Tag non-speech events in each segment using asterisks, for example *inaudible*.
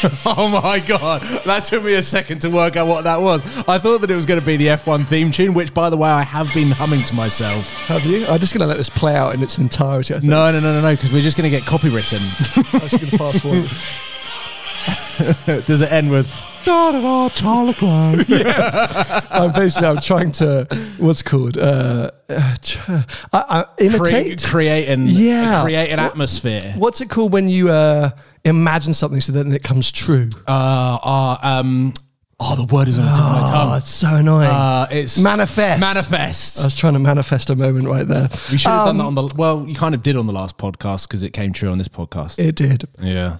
*laughs* oh my god, that took me a second to work out what that was. I thought that it was going to be the F1 theme tune, which, by the way, I have been humming to myself. Have you? I'm just going to let this play out in its entirety. No, no, no, no, no, because we're just going to get copywritten. I'm just going to fast forward. *laughs* Does it end with da da da Charlie Clown? I'm basically I'm trying to what's called uh, uh, ch- I, I imitate. create an Yeah. create an atmosphere. what's it called when you uh, imagine something so then it comes true? Uh, uh, um, oh, the word is on the tip of my Oh, tongue. it's so annoying. Uh, it's Manifest. Manifest. I was trying to manifest a moment right there. we should have done that Um, on the. Well, you kind of did on the last podcast because it came true on this podcast. It did. yeah.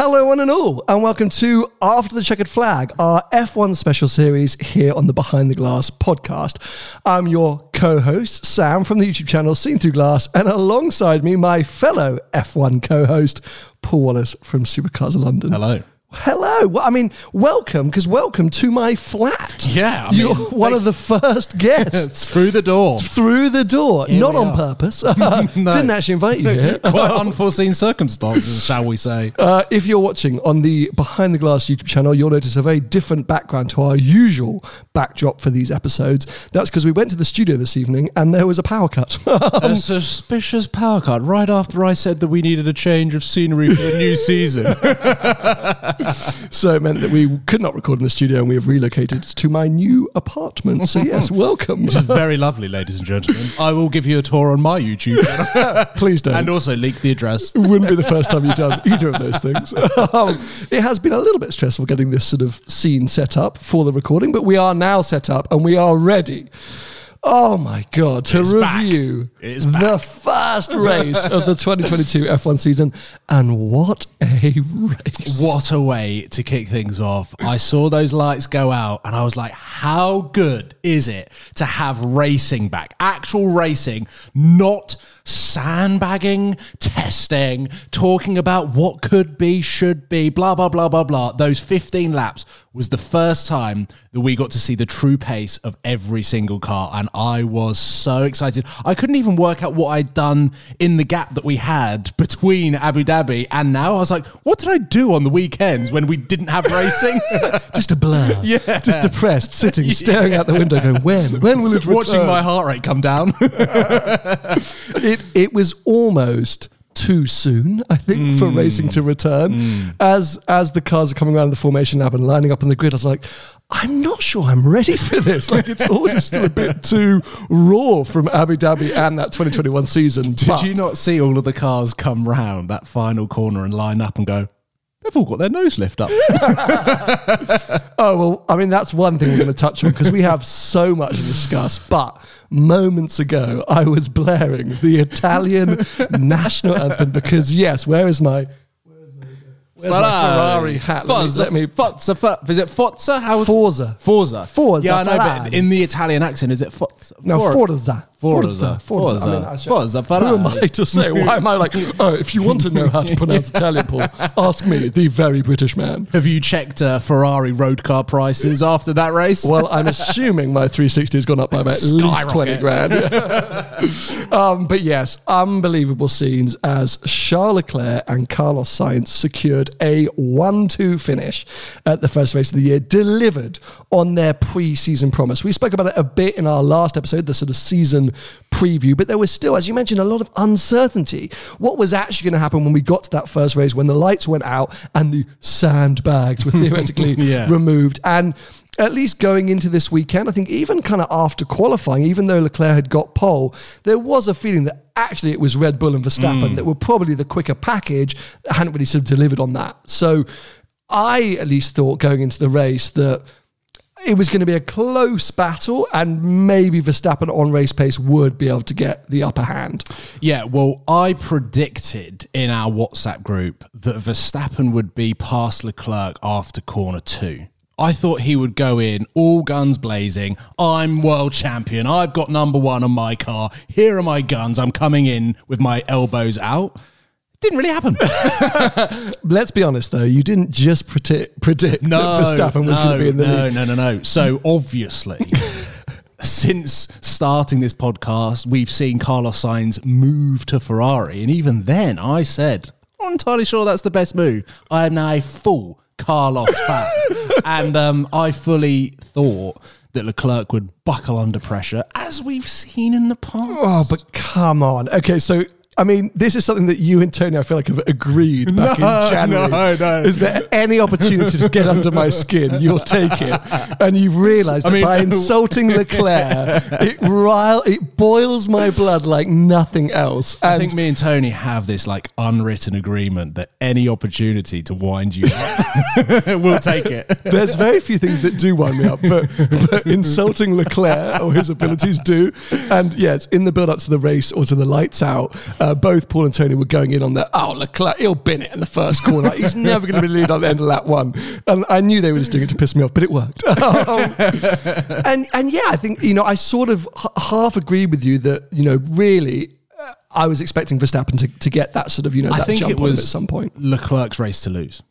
Hello, one and all, and welcome to After the Checkered Flag, our F1 special series here on the Behind the Glass podcast. I'm your co host, Sam, from the YouTube channel Seen Through Glass, and alongside me, my fellow F1 co host, Paul Wallace from Supercars of London. Hello. Hello. Well, I mean, welcome, because welcome to my flat. Yeah, I You're mean, one of the first guests. *laughs* Through the door. Through the door, not we on are. purpose. *laughs* *laughs* Didn't actually invite you here. Quite unforeseen circumstances, shall we say? Uh, if you're watching on the Behind the Glass YouTube channel, you'll notice a very different background to our usual backdrop for these episodes. That's because we went to the studio this evening and there was a power cut. a suspicious power cut right after I said that we needed a change of scenery for the new season. *laughs* so it meant that we could not record in the studio and we have relocated to my new apartment. So, yes, *laughs* welcome. Which is very lovely, ladies and gentlemen. I will give you a tour on my YouTube channel *laughs* Please don't. and also leak the address. It wouldn't be the first time you've done either of those things. Um, it has been a little bit stressful getting this sort of scene set up for the recording, but we are now set up and we are ready. Oh my God, to It's review It's the first race of the 2022 *laughs* F1 season. And what a race! What a way to kick things off. I saw those lights go out and I was like, how good is it to have racing back? Actual racing, not sandbagging, testing, talking about what could be, should be, blah, blah, blah, blah, blah. Those 15 laps was the first time that we got to see the true pace of every single car. And I was so excited. I couldn't even work out what I'd done in the gap that we had between Abu Dhabi and now. I was like, what did I do on the weekends when we didn't have racing? *laughs* Just a blur. *laughs* Yeah. Just depressed, sitting, *laughs* staring out the window, going, when? When will it return? Watching my heart rate come down. it it was almost too soon, I think, for hmm. racing to return. Hmm. As as the cars are coming around the formation lap and lining up on the grid, I was like, I'm not sure I'm ready for this. *laughs* Like it's all just still a bit *laughs* too raw from Abu Dhabi and that 2021 season. Did you not see all of the cars come round that final corner and line up and go, they've all got their nose lift up? *laughs* Oh well, I mean that's one thing we're going to touch on because we have so much to discuss. But moments ago, I was blaring the Italian *laughs* national anthem because yes, where is my where's my Ferrari hat? Let me- Forza, let me Forza, Forza, is it Forza? How Forza. Forza. Forza Yeah, I know, but in the Italian accent, is it Forza? No, For- Forza. Forza. Forza. I mean, Forza. I should- Forza Who am I to say? Why am I like, *laughs* oh, if you want to know how to pronounce Italian, Paul, ask me, the very British man. Have you checked uh, Ferrari road car prices after that race? Well, I'm *laughs* assuming my 360 has gone up by about at least 20 grand. *laughs* um, but yes, unbelievable scenes as Charles Leclerc and Carlos Sainz secured a 1 2 finish at the first race of the year, delivered on their pre season promise. We spoke about it a bit in our last episode, the sort of season preview, but there was still, as you mentioned, a lot of uncertainty. What was actually going to happen when we got to that first race, when the lights went out and the sandbags were *laughs* theoretically *laughs* Yeah. removed? And at least going into this weekend, I think even kind of after qualifying, even though Leclerc had got pole, there was a feeling that actually it was Red Bull and Verstappen mm. that were probably the quicker package that hadn't really sort of delivered on that. So I at least thought going into the race that it was going to be a close battle and maybe Verstappen on race pace would be able to get the upper hand. Yeah, well, I predicted in our WhatsApp group that Verstappen would be past Leclerc after corner two. I thought he would go in all guns blazing. I'm world champion. I've got number one on my car. Here are my guns. I'm coming in with my elbows out. Didn't really happen. *laughs* Let's be honest though, you didn't just predict, predict No, that Verstappen was no, going to be in the no, lead. No, no, no. So obviously, *laughs* since starting this podcast, we've seen Carlos Sainz move to Ferrari, and even then, I said, "I'm not entirely sure that's the best move." I am now a full Carlos fan, *laughs* and um, I fully thought that Leclerc would buckle under pressure, as we've seen in the past. Oh, but come on. Okay, so I mean, this is something that you and Tony, I feel like, have agreed back No, in January. no, no. Is there any opportunity to get under my skin? You'll take it. And you've realised that mean- by *laughs* insulting Leclerc, it rile, it boils my blood like nothing else. I think me and Tony have this like unwritten agreement that any opportunity to wind you up, *laughs* we'll take it. There's very few things that do wind me up, but, but insulting Leclerc or his abilities do. And yes, in the build up to the race or to the lights out, uh, both Paul and Tony were going in on the, oh, Leclerc, he'll bin it in the first corner. He's *laughs* never going to be lead on the end of lap one. And I knew they were just doing it to piss me off, but it worked. *laughs* Um, and, and yeah, I think, you know, I sort of h- half agree with you that, you know, really. uh, I was expecting Verstappen to, to get that sort of, you know, I that think jump it was at some point. Leclerc's race to lose.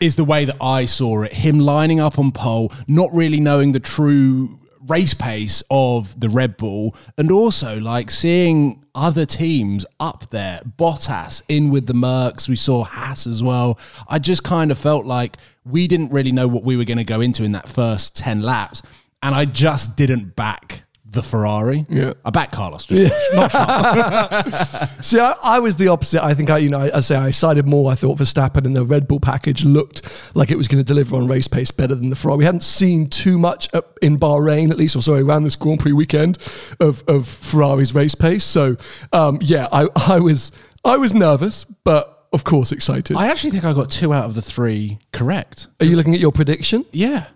Is the way that I saw it. Him lining up on pole, not really knowing the true race pace of the Red Bull, and also like seeing other teams up there. Bottas in with the Mercs. We saw Haas as well. I just kind of felt like we didn't really know what we were going to go into in that first 10 laps. And I just didn't back the Ferrari. Yeah. I backed Carlos. Just not *laughs* See, I, I was the opposite. I think I, you know, I, I say I sided more. I thought Verstappen and the Red Bull package looked like it was going to deliver on race pace better than the Ferrari. We hadn't seen too much in Bahrain, at least, or sorry, around this Grand Prix weekend of, of Ferrari's race pace. So, um, yeah, I, I was I was nervous, but of course excited. I actually think I got two out of the three correct. Are you looking at your prediction? Yeah.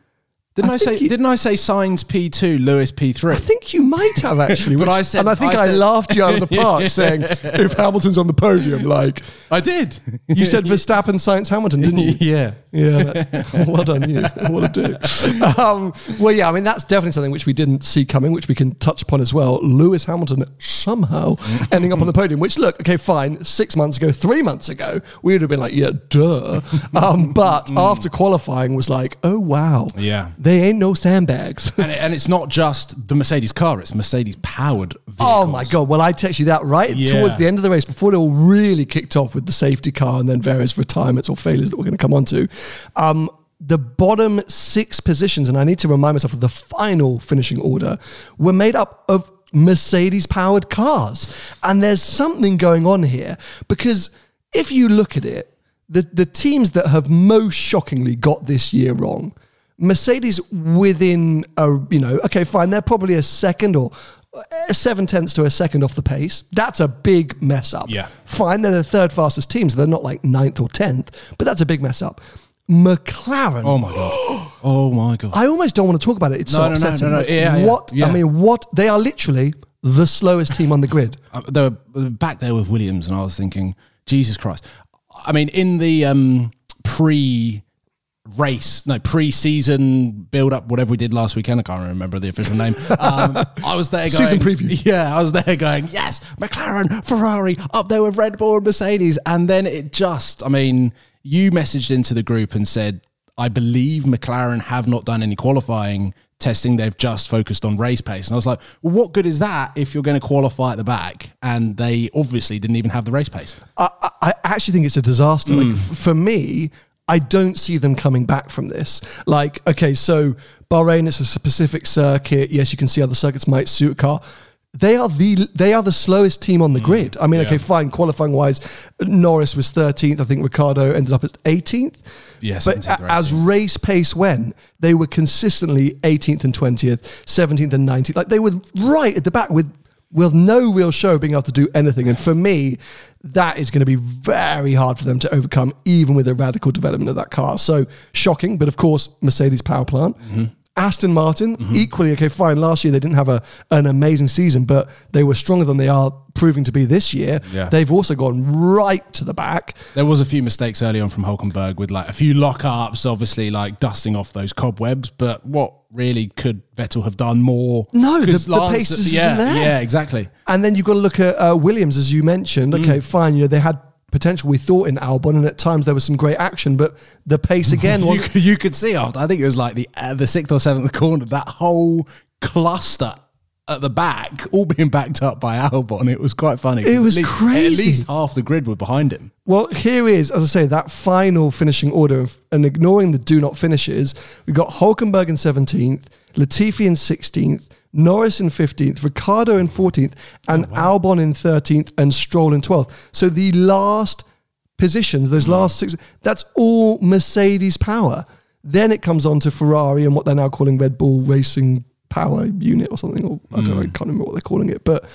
Didn't I, say? you- didn't I say Sainz P two, Lewis P three? I think you might have actually, *laughs* But which- I said- and I think I I, said- laughed you out of the *laughs* park saying, "If Hamilton's on the podium, like I did. you said, Verstappen, Sainz, Hamilton, didn't you?" *laughs* yeah. Yeah, *laughs* well done you. What a do. *laughs* Um, well, yeah, I mean, that's definitely something which we didn't see coming, which we can touch upon as well. Lewis Hamilton somehow *laughs* ending up on the podium, which, look, okay, fine, six months ago, three months ago, we would have been like, yeah, duh. Um, but after qualifying was like, oh, wow. Yeah. They ain't no sandbags. And, it, and it's not just the Mercedes car; it's Mercedes powered. Oh my god! Well, I text you that right Yeah. towards the end of the race before it all really kicked off with the safety car and then various retirements or failures that we're going to come on to. Um, the bottom six positions, and I need to remind myself of the final finishing order, were made up of Mercedes powered cars, and there's something going on here because if you look at it, the the teams that have most shockingly got this year wrong. Mercedes within a, you know, okay, fine, they're probably a second or uh, seven tenths to a second off the pace. That's a big mess up. Yeah. Fine, they're the third fastest team, so they're not like ninth or tenth, but that's a big mess up. McLaren. Oh my god! *gasps* Oh my god! I almost don't want to talk about it. It's so No, no, no, upsetting. no, no. Like, Yeah, yeah, what? yeah. I mean, what? They are literally the slowest team on the grid. Uh, *laughs* they were were back there with Williams, and I was thinking, Jesus Christ! I mean, in the um, pre race, no pre-season build-up, whatever we did last weekend, I can't remember the official name. *laughs* Um, I was there going, Season preview. *laughs* Yeah, I was there going, yes, McLaren, Ferrari, up there with Red Bull and Mercedes, and then it just, I mean, you messaged into the group and said, I believe McLaren have not done any qualifying testing. They've just focused on race pace. And I was like, well, what good is that if you're going to qualify at the back? And they obviously didn't even have the race pace. I, I actually think it's a disaster. Hmm. Like f- for me, I don't see them coming back from this. Like, okay, so Bahrain is a specific circuit. Yes, you can see other circuits might suit a car. They are the they are the slowest team on the grid. I mean, Mm. yeah. okay, fine. Qualifying wise, Norris was 13th. I think Ricciardo ended up at 18th. Yes, but 17th or as race pace went, they were consistently 18th and 20th, 17th and 19th. Like they were right at the back with with no real show being able to do anything. And for me, that is going to be very hard for them to overcome, even with a radical development of that car. So shocking, but of course, Mercedes power plant. Mm-hmm. Aston Martin, equally okay, fine. Last year they didn't have a an amazing season, but they were stronger than they are proving to be this year. Yeah. They've also gone right to the back. There was a few mistakes early on from Hulkenberg with like a few lockups, obviously like dusting off those cobwebs. But what really could Vettel have done more? No, the- the pace just yeah, there. yeah, exactly. And then you've got to look at uh, Williams, as you mentioned. Mm. Okay, fine. You know they had potential. We thought in Albon, and at times there was some great action, but the pace *laughs* again You was. could, you could see after I think it was like the uh, the sixth or seventh corner that whole cluster at the back all being backed up by Albon. It was quite funny. It at was least- crazy. At least half the grid were behind him. Well, here is, as I say, that final finishing order, of, and ignoring the do not finishes, we've got Hulkenberg in 17th, Latifi in 16th, Norris in 15th, Ricciardo in 14th, and oh, Albon in 13th, and Stroll in 12th. So the last positions, those hmm. last six, that's all Mercedes power. Then it comes on to Ferrari and what they're now calling Red Bull Racing Power Unit or something, or I don't know, I hmm. can't remember what they're calling it. But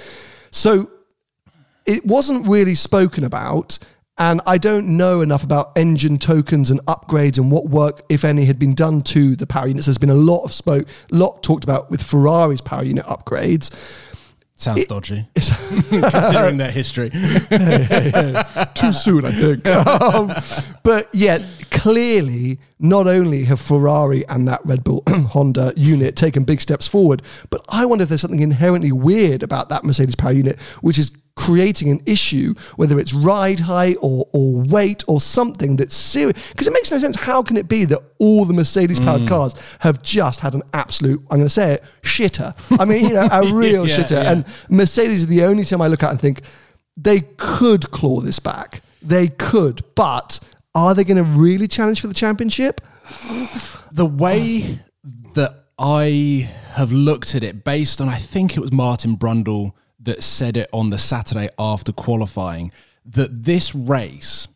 so it wasn't really spoken about. And I don't know enough about engine tokens and upgrades and what work, if any, had been done to the power units. There's been a lot of spoke, lot talked about with Ferrari's power unit upgrades. Sounds dodgy, *laughs* considering their history. *laughs* Too soon, I think. *laughs* um, but yet, clearly, not only have Ferrari and that Red Bull *clears throat* Honda unit taken big steps forward, but I wonder if there's something inherently weird about that Mercedes power unit, which is creating an issue, whether it's ride height or, or weight or something that's serious. Because it makes no sense. How can it be that all the Mercedes powered mm. cars have just had an absolute, I'm going to say it, shitter? I mean, you know, a *laughs* real Yeah, shitter. yeah. And Mercedes are the only time I look at and think they could claw this back. They could, but are they going to really challenge for the championship? *sighs* the way that I have looked at it, based on I think it was Martin Brundle that said it on the Saturday after qualifying, that this race,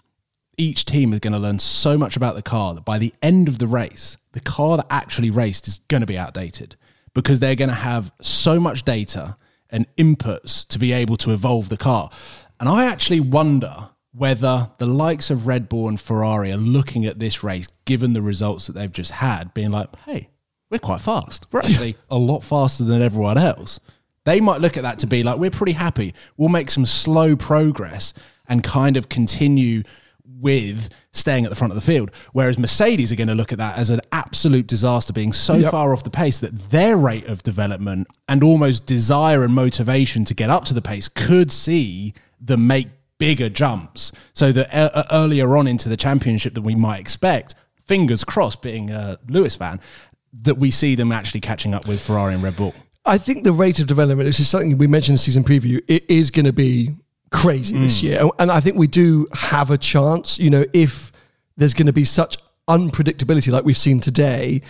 each team is going to learn so much about the car that by the end of the race, the car that actually raced is going to be outdated because they're going to have so much data and inputs to be able to evolve the car. And I actually wonder whether the likes of Red Bull and Ferrari are looking at this race, given the results that they've just had, being like, hey, we're quite fast. We're actually a lot faster than everyone else. They might look at that to be like, we're pretty happy. We'll make some slow progress and kind of continue with staying at the front of the field. Whereas Mercedes are going to look at that as an absolute disaster, being so Yep. far off the pace that their rate of development and almost desire and motivation to get up to the pace could see them make bigger jumps. So that uh, uh, earlier on into the championship that we might expect, fingers crossed, being a Lewis fan, that we see them actually catching up with Ferrari and Red Bull. I think the rate of development, which is something we mentioned in the season preview, it is going to be crazy this mm. year. And I think we do have a chance, you know, if there's going to be such unpredictability like we've seen today,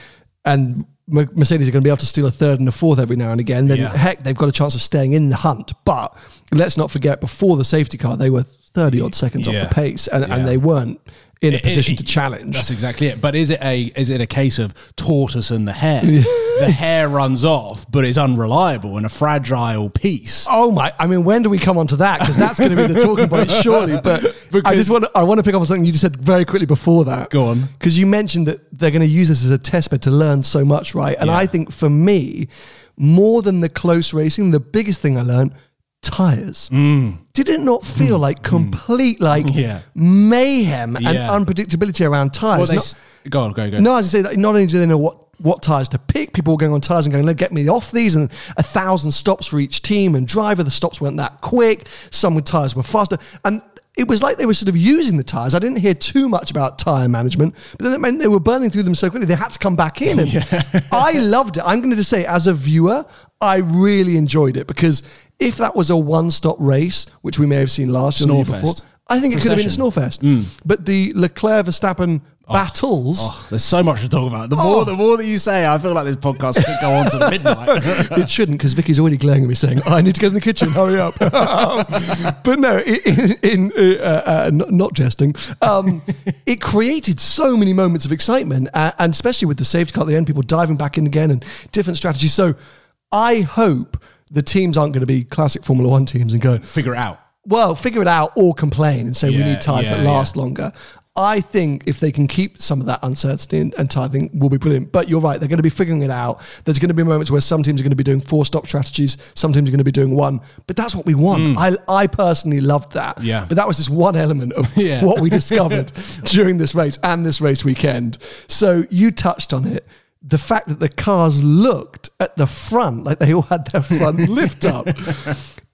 and Mercedes are going to be able to steal a third and a fourth every now and again, then Yeah. heck, they've got a chance of staying in the hunt. But let's not forget, before the safety car, they were 30 odd seconds Yeah. off the pace, and, Yeah. and they weren't in a It- position it- to challenge. That's exactly it. But is it a is it a case of tortoise and the hare? the hare runs off, but it's unreliable and a fragile piece. Oh my! I mean, when do we come on to that? Because that's going to be the talking point, *laughs* shortly. But I just want to, I want to pick up on something you just said very quickly before that. Go on. Because you mentioned that they're going to use this as a test bed to learn so much, right? And Yeah. I think for me, more than the close racing, the biggest thing I learned tires. Did it not feel like complete like Mm. Yeah. mayhem and Yeah. unpredictability around Well, tires? they, Not- go on, go, go. no, as I say, not only do they know what what tires to pick, people were going on tires and going, "Let get me off these," and a thousand stops for each team and driver. The stops weren't that quick. Some with tires were faster, and it was like they were sort of using the tires. I didn't hear too much about tire management, but then it meant they were burning through them so quickly they had to come back in. And *laughs* I loved it. I'm going to just say, as a viewer, I really enjoyed it because if that was a one-stop race, which we may have seen last year, or Snorefest. before, I think it could have been a Procession. snowfest. But the Leclerc Verstappen battles. Oh, there's so much to talk about. The more, the more that you say, I feel like this podcast could go on to *laughs* midnight. it shouldn't because Vicky's already glaring at me saying, "I need to get in the kitchen. Hurry up!" *laughs* *laughs* but no, in, in uh, uh, not, not jesting, um, it created so many moments of excitement, uh, and especially with the safety car at the end, people diving back in again and different strategies. So, I hope the teams aren't going to be classic Formula One teams and go Figure it out. well, figure it out or complain and say we Yeah, need tires yeah, that last longer. I think if they can keep some of that uncertainty and, and tithing will be brilliant. But you're right, they're going to be figuring it out. There's going to be moments where some teams are going to be doing four stop strategies, some teams are going to be doing one. But that's what we want. I, I personally loved that. Mm. Yeah. But that was just one element of *laughs* Yeah. what we discovered *laughs* during this race and this race weekend. So you touched on it. The fact that the cars looked at the front like they all had their front *laughs* lift up.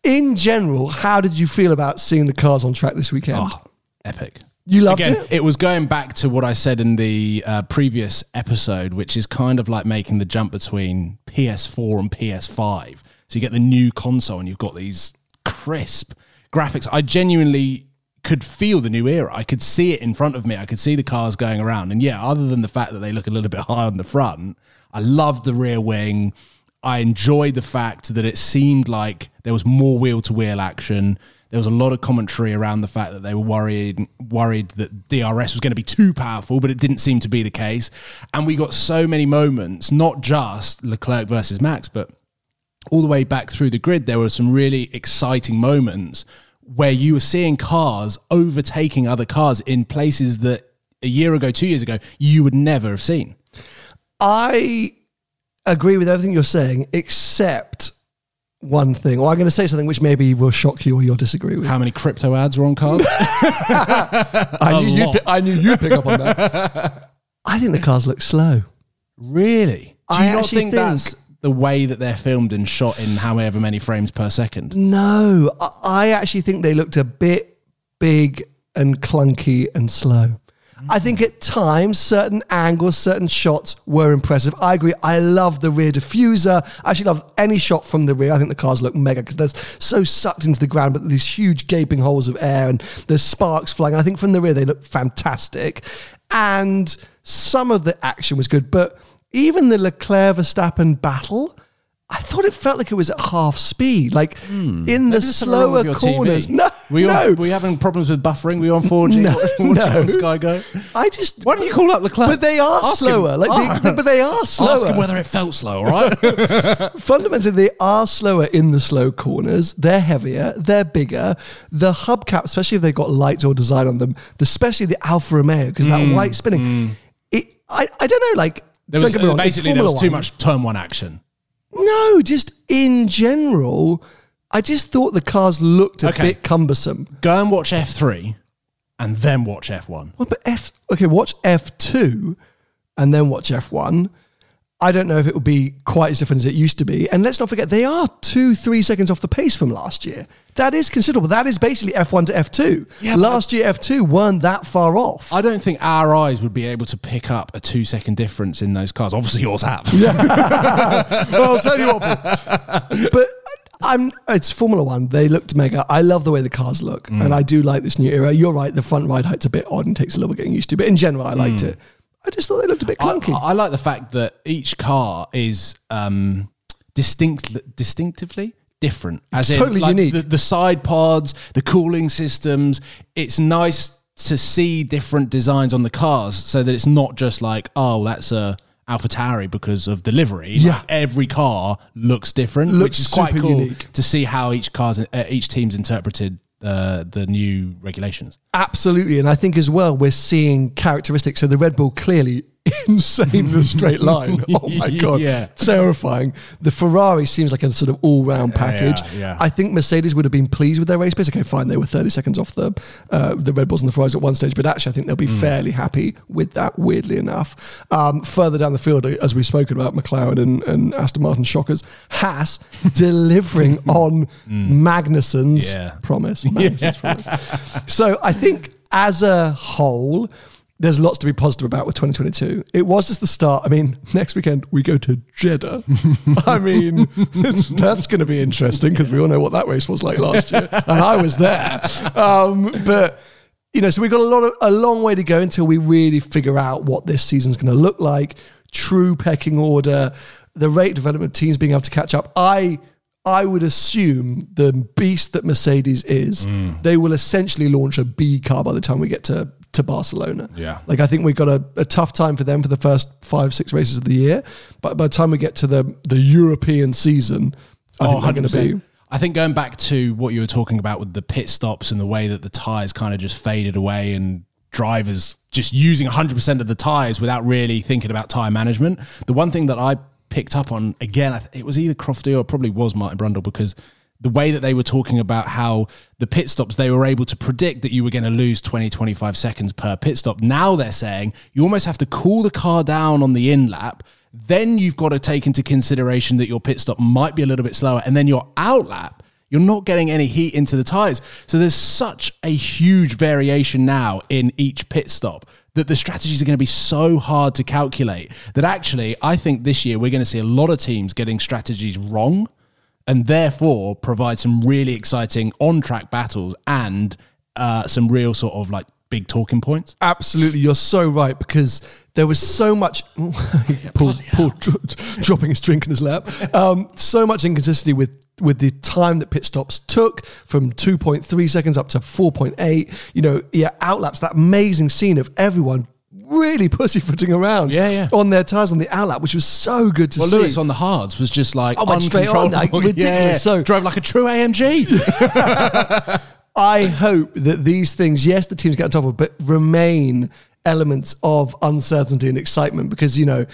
In general, how did you feel about seeing the cars on track this weekend? Oh, epic. You loved Again, it? was going back to what I said in the uh, previous episode, which is kind of like making the jump between PS4 and PS5. So you get the new console and you've got these crisp graphics. I genuinely could feel the new era. I could see it in front of me. I could see the cars going around. And yeah, other than the fact that they look a little bit *laughs* high on the front, I loved the rear wing. I enjoyed the fact that it seemed like there was more wheel to wheel action. There was a lot of commentary around the fact that they were worried worried that DRS was going to be too powerful, but it didn't seem to be the case. And we got so many moments, not just Leclerc versus Max, but all the way back through the grid, there were some really exciting moments where you were seeing cars overtaking other cars in places that a year ago, two years ago, you would never have seen. I agree with everything you're saying, except one thing. Or I'm going to say something which maybe will shock you or you'll disagree with. How many crypto ads were on cars? *laughs* *laughs* I, knew you'd, I knew you'd pick up on that. *laughs* I think the cars look slow. really? Do I you not think, think- that's the way that they're filmed and shot in however many frames per second? No, I, actually think they looked a bit big and clunky and slow. I think at times, certain angles, certain shots were impressive. I agree. I love the rear diffuser. I actually love any shot from the rear. I think the cars look mega because they're so sucked into the ground, but these huge gaping holes of air and there's sparks flying. I think from the rear they look fantastic. And some of the action was good, but even the Leclerc Verstappen battle, I thought it felt like it was at half speed, like in the Hmm. Maybe there's something wrong with slower corners. TV. No, we no. on, we having problems with buffering? We on 4G? No, *laughs* Watching no. Sky Go? I just Why don't you call up Leclerc? But they are Ask him. slower. Like Ah. they, *laughs* but they are slower. Ask him whether it felt slow, all right? *laughs* Fundamentally, they are slower in the slow corners. They're heavier. They're bigger. The hubcap, especially if they've got lights or design on them, especially the Alfa Romeo, because that white spinning. It, I, I don't know. Like, Hmm. There was, wrong. Uh, basically, there was too One. much turn one action. No, just in general, I just thought the cars looked a Okay. bit cumbersome. Go and watch F3 and then watch F1. Well, but F okay, watch F two and then watch F one. I don't know if it will be quite as different as it used to be. And let's not forget, they are two, three seconds off the pace from last year. That is considerable. That is basically F1 to F2. Yeah, last year, F2 weren't that far off. I don't think our eyes would be able to pick up a two second difference in those cars. Obviously, yours have. *laughs* well, I'll tell you what. But I'm, it's Formula One. They looked mega. I love the way the cars look. Mm. And I do like this new era. You're right. The front ride height's a bit odd and takes a little bit getting used to. But in general, I liked it. I just thought they looked a bit Mm. I, clunky. I like the fact that each car is um, distinct, distinctively different. As in, Totally like, unique. The, the side pods, the cooling systems. It's nice to see different designs on the cars, so that it's not just like, oh, that's a AlphaTauri because of delivery. Yeah. Like, every car looks different, Looks which is quite cool unique. to see how each cars, uh, each team's interpreted uh, the new regulations. Absolutely. And I think as well, we're seeing characteristics. So the Red Bull clearly *laughs* insane in a straight line. *laughs* Oh my God. Yeah. Terrifying. The Ferrari seems like a sort of all round package. yeah. I think Mercedes would have been pleased with their race pace. Okay, fine. They were 30 seconds off the, uh, the Red Bulls and the Ferraris at one stage, but actually, I think they'll be fairly happy with that, weirdly enough. Um, further down the field, as we've spoken about McLaren and, and Aston Martin shockers, Haas *laughs* delivering on Magnussen's Yeah. promise. Magnussen's promise. So I think as a whole, there's lots to be positive about with 2022. It was just the start. I mean, *laughs* next weekend we go to Jeddah. *laughs* I mean, that's going to be interesting because we all know what that race was like last year, *laughs* and I was there. Um, but you know, so we've got a lot of a long way to go until we really figure out what this season's going to look like. True pecking order, the rate development teams being able to catch up. I I would assume the beast that Mercedes is, they will essentially launch a B car by the time we get to to Barcelona. Yeah. like I think we've got a, a tough time for them for the first five six races of the year, but by the time we get to the the European season, I think they're going to be. Oh, I think going back to what you were talking about with the pit stops and the way that the tires kind of just faded away and drivers just using 100% of the tires without really thinking about tire management. The one thing that I picked up on again, I th- it was either Crofty or it probably was Martin Brundle because the way that they were talking about how the pit stops, they were able to predict that you were going to lose 20, 25 seconds per pit stop. Now they're saying you almost have to cool the car down on the in lap. Then you've got to take into consideration that your pit stop might be a little bit slower. And then your out lap, you're not getting any heat into the tires. So there's such a huge variation now in each pit stop that the strategies are going to be so hard to calculate that actually I think this year we're going to see a lot of teams getting strategies wrong and therefore provide some really exciting on track battles and uh, some real sort of like big talking points. Absolutely, you're so right because there was so much. *laughs* Paul, Paul dro- dropping his drink in his lap. Um, so much inconsistency with with the time that pit stops took from 2.3 seconds up to 4.8. You know, yeah, outlaps. That amazing scene of everyone really *laughs* pussyfooting around, Yeah, yeah. on their tires on the outlap, which was so good to Well, see. Lewis on the hards was just like Oh, went straight on, like, *laughs* ridiculous. Yeah, So- drove like a true AMG. *laughs* I hope that these things, yes, the teams get on top of, but remain elements of uncertainty and excitement because, you know,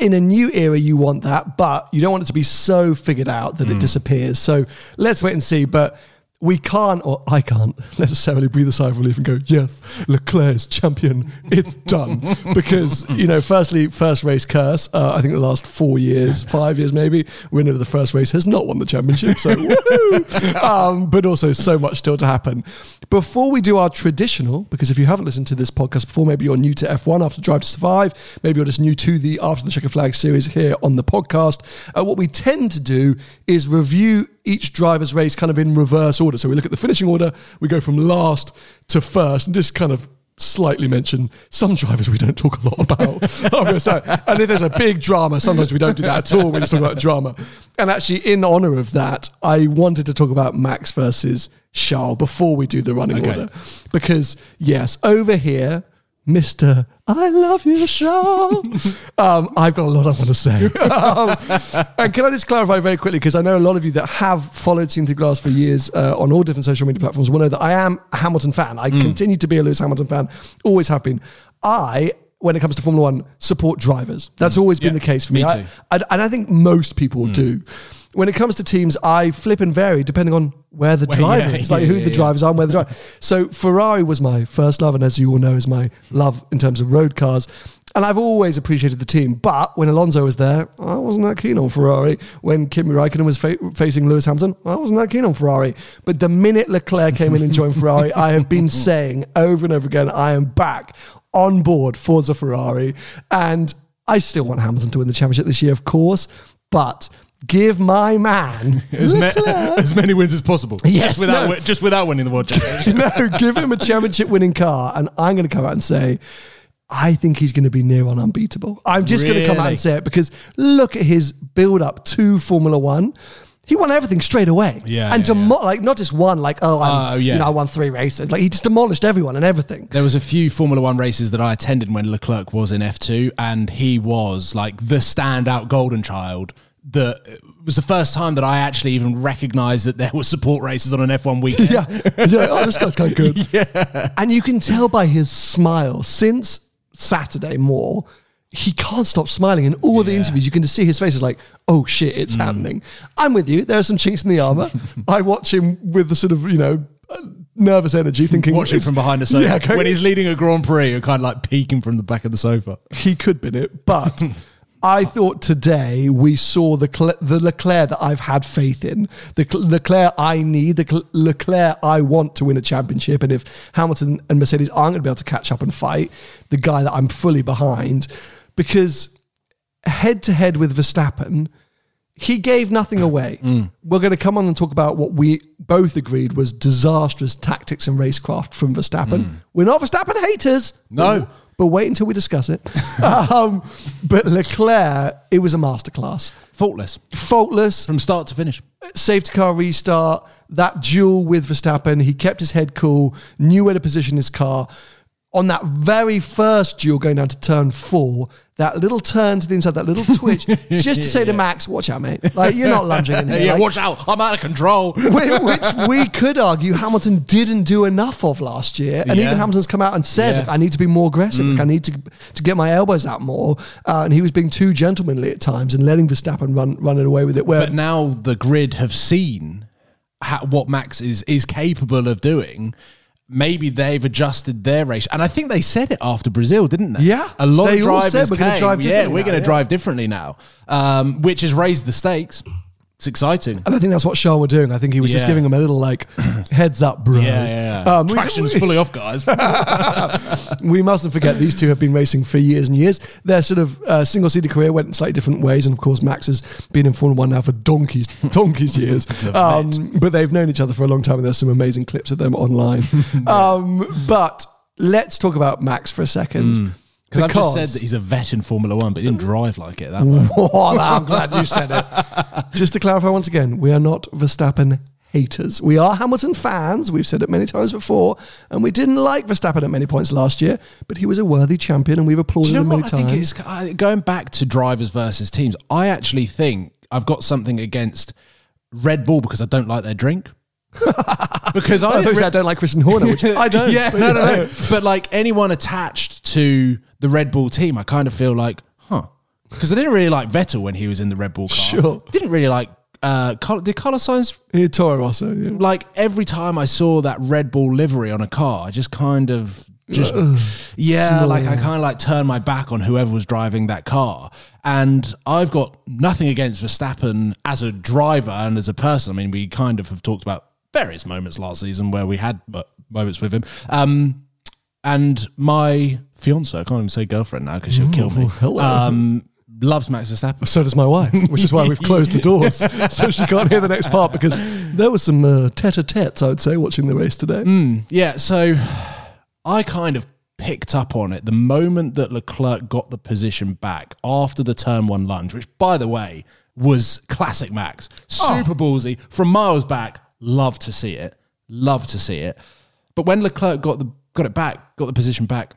in a new era, you want that, but you don't want it to be so figured out that it mm. disappears. So let's wait and see. But we can't, or I can't necessarily breathe a sigh of relief and go, yes, Leclerc's champion, it's done. *laughs* because, you know, firstly, first race curse. Uh, I think the last four years, five years maybe, winner of the first race has not won the championship. So, *laughs* woohoo! Um, but also so much still to happen. Before we do our traditional, because if you haven't listened to this podcast before, maybe you're new to F1 after Drive to Survive, maybe you're just new to the After the Checker Flag series here on the podcast, uh, what we tend to do is review each driver's race kind of in reverse order. So we look at the finishing order, we go from last to first, and just kind of slightly mention some drivers we don't talk a lot about. *laughs* I'm gonna say. and if there's a big drama, sometimes we don't do that at all. We just talk about drama. And actually, in honor of that, I wanted to talk about Max versus Charles before we do the running Okay. order. Because, yes, over here, Mr. I love you, Charles. *laughs* um, I've got a lot I want to say. *laughs* um, and can I just clarify very quickly, because I know a lot of you that have followed Seen Through Glass for years uh, on all different social media platforms will know that I am a Hamilton fan. I Mm. continue to be a Lewis Hamilton fan, always have been. I, when it comes to Formula One, support drivers. That's always been Mm. Yeah, the case for me. me I- too. Mm. I, and I think most people do. When it comes to teams, I flip and vary depending on where the Well, driver yeah, is, like yeah, who yeah, the drivers are and where the driver. So Ferrari was my first love, and as you all know, is my love in terms of road cars. And I've always appreciated the team. But when Alonso was there, I wasn't that keen on Ferrari. When Kimi Raikkonen was fa- facing Lewis Hamilton, I wasn't that keen on Ferrari. But the minute Leclerc came in and joined Ferrari, I have been *laughs* saying over and over again, I am back on board Forza Ferrari. And I still want Hamilton to win the championship this year, of course. But give my man as, ma- *laughs* as many wins as possible. Yes, just without no. just without winning the world *laughs* championship. no, give him a championship winning car, and I'm going to come out and say, I think he's going to be near on unbeatable. I'm just going to come out and say it because look at his build up to Formula One. He won everything straight away. Yeah, and yeah, demo- like not just one, like oh, Oh, yeah. you know, I won three races. Like he just demolished everyone and everything. There was a few Formula One races that I attended when Leclerc was in F2, and he was like the standout golden child. That it was the first time that I actually even recognised that there were support races on an F1 weekend. yeah, yeah. Oh, this guy's kind of good. *laughs* yeah, and you can tell by his smile since Saturday more. He can't stop smiling in all the Yeah. interviews. You can just see his face is like, "Oh shit, it's mm. happening." I'm with you. There are some chinks in the armor. *laughs* I watch him with the sort of you know nervous energy, thinking Watching from behind the sofa Yeah, when he's leading a Grand Prix, you're kind of like peeking from the back of the sofa. he could bin it, but *laughs* I thought today we saw the Cle- the Leclerc that I've had faith in, the Cl- Leclerc I need, the Cl- Leclerc I want to win a championship. And if Hamilton and Mercedes aren't going to be able to catch up and fight, the guy that I'm fully behind, because head to head with Verstappen. he gave nothing away. Mm. We're going to come on and talk about what we both agreed was disastrous tactics and racecraft from Verstappen. We're not Verstappen haters. Mm. No. But, but wait until we discuss it. *laughs* um, but Leclerc, it was a masterclass. Faultless Faultless, from start to finish. safety car restart, that duel with Verstappen. He kept his head cool, knew where to position his car. On that very first duel going down to turn four, that little turn to the inside, that little twitch, *laughs* just to say to Max, watch out, mate. Like, you're not lunging in *laughs* here. yeah, Like, watch out! I'm out of control. *laughs* Whi- which we could argue Hamilton didn't do enough of last year. And Yeah. even Hamilton's come out and said, Yeah. "Look, I need to be more aggressive. Like, I need to to get my elbows out more. Uh, and he was being too gentlemanly at times and letting Verstappen run running away with it. Where But now the grid have seen how, what Max is is capable of doing. Maybe they've adjusted their race, and I think they said it after Brazil, didn't they? Yeah. a lot They of drivers said we're gonna came, drive Yeah, we're going to yeah. drive differently now, um, which has raised the stakes. It's exciting. and I think that's what Shaw were doing. I think he was just Yeah. giving him a little like *laughs* heads up, bro. Yeah, yeah. yeah. Um, we- Traction's fully off, guys. *laughs* we mustn't forget these two have been racing for years and years. Their sort of uh, single seater career went in slightly different ways, and of course, Max has been in Formula One now for donkeys, *laughs* donkeys years. um, but they've known each other for a long time, and there's some amazing clips of them online. um, but let's talk about Max for a second. Because I've just said that he's a vet in Formula One, but he didn't drive like it that. *laughs* Oh, I'm glad you said it. *laughs* Just to clarify once again, we are not Verstappen haters. We are Hamilton fans. We've said it many times before, and we didn't like Verstappen at many points last year, but he was a worthy champion, and we've applauded Do you know him many what I times. think it's going back to drivers versus teams? I actually think I've got something against Red Bull because I don't like their drink. *laughs* because I, you said I don't like Christian Horner, which I *laughs* don't. yeah, but no, no, no. *laughs* But like anyone attached to the Red Bull team, I kind of feel like, huh? Because I didn't really like Vettel when he was in the Red Bull car. Sure. Didn't really like. Uh, col- did Carlos Sainz Yeah, Toro Rosso. Yeah. like every time I saw that Red Bull livery on a car, I just kind of just yeah, like I kind of like turned my back on whoever was driving that car. And I've got nothing against Verstappen as a driver and as a person. I mean, we kind of have talked about various moments last season where we had moments with him. Um, and my fiance, I can't even say girlfriend now because she'll kill me. hello. Um, loves Max Verstappen. So does my wife, which is why we've closed the doors, *laughs* so she can't hear the next part because there was some uh, tete-a-tetes, I would say, watching the race today. Yeah, so I kind of picked up on it the moment that Leclerc got the position back after the turn one lunge, which, by the way, was classic Max. Super ballsy from miles back. Love to see it. Love to see it. But when Leclerc got the got it back, got the position back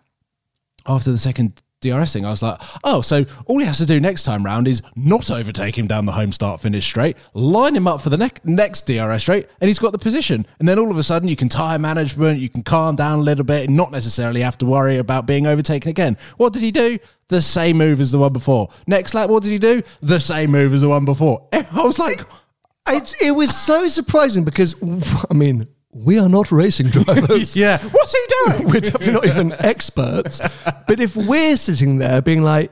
after the second DRS thing, I was like, oh, so all he has to do next time round is not overtake him down the home start finish straight, line him up for the ne- next DRS straight, and he's got the position. And then all of a sudden, you can tire management, you can calm down a little bit, and not necessarily have to worry about being overtaken again. What did he do? The same move as the one before. Next lap, what did he do? The same move as the one before. *laughs* I was like, It's, it was so surprising because, *laughs* I mean, we are not racing drivers. *laughs* yeah, what's he doing? *laughs* we're definitely not even experts. But if we're sitting there being like,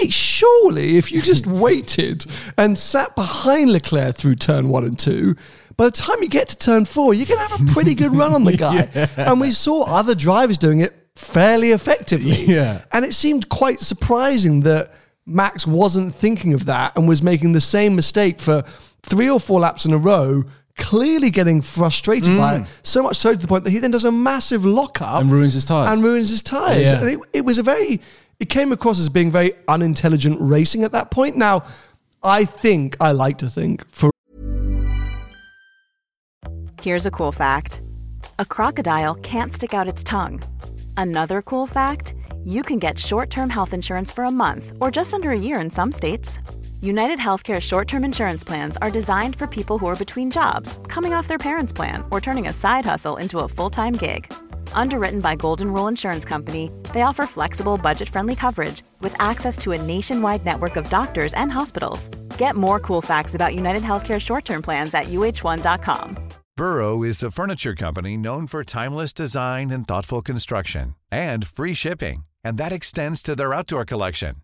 mate, surely if you just waited and sat behind Leclerc through turn one and two, by the time you get to turn four, you're going to have a pretty good run on the guy. And we saw other drivers doing it fairly effectively. Yeah. And it seemed quite surprising that Max wasn't thinking of that and was making the same mistake for three or four laps in a row. Clearly getting frustrated by it, so much so to the point that he then does a massive lockup And ruins his tyres. and ruins his tires. Yeah. And it, it was a very, it came across as being very unintelligent racing at that point. Now, I think, I like to think, for Here's a cool fact a crocodile can't stick out its tongue. Another cool fact you can get short term health insurance for a month or just under a year in some states. United Healthcare short term insurance plans are designed for people who are between jobs, coming off their parents' plan, or turning a side hustle into a full time gig. Underwritten by Golden Rule Insurance Company, they offer flexible, budget friendly coverage with access to a nationwide network of doctors and hospitals. Get more cool facts about United Healthcare short term plans at uh1.com. Burrow is a furniture company known for timeless design and thoughtful construction and free shipping, and that extends to their outdoor collection.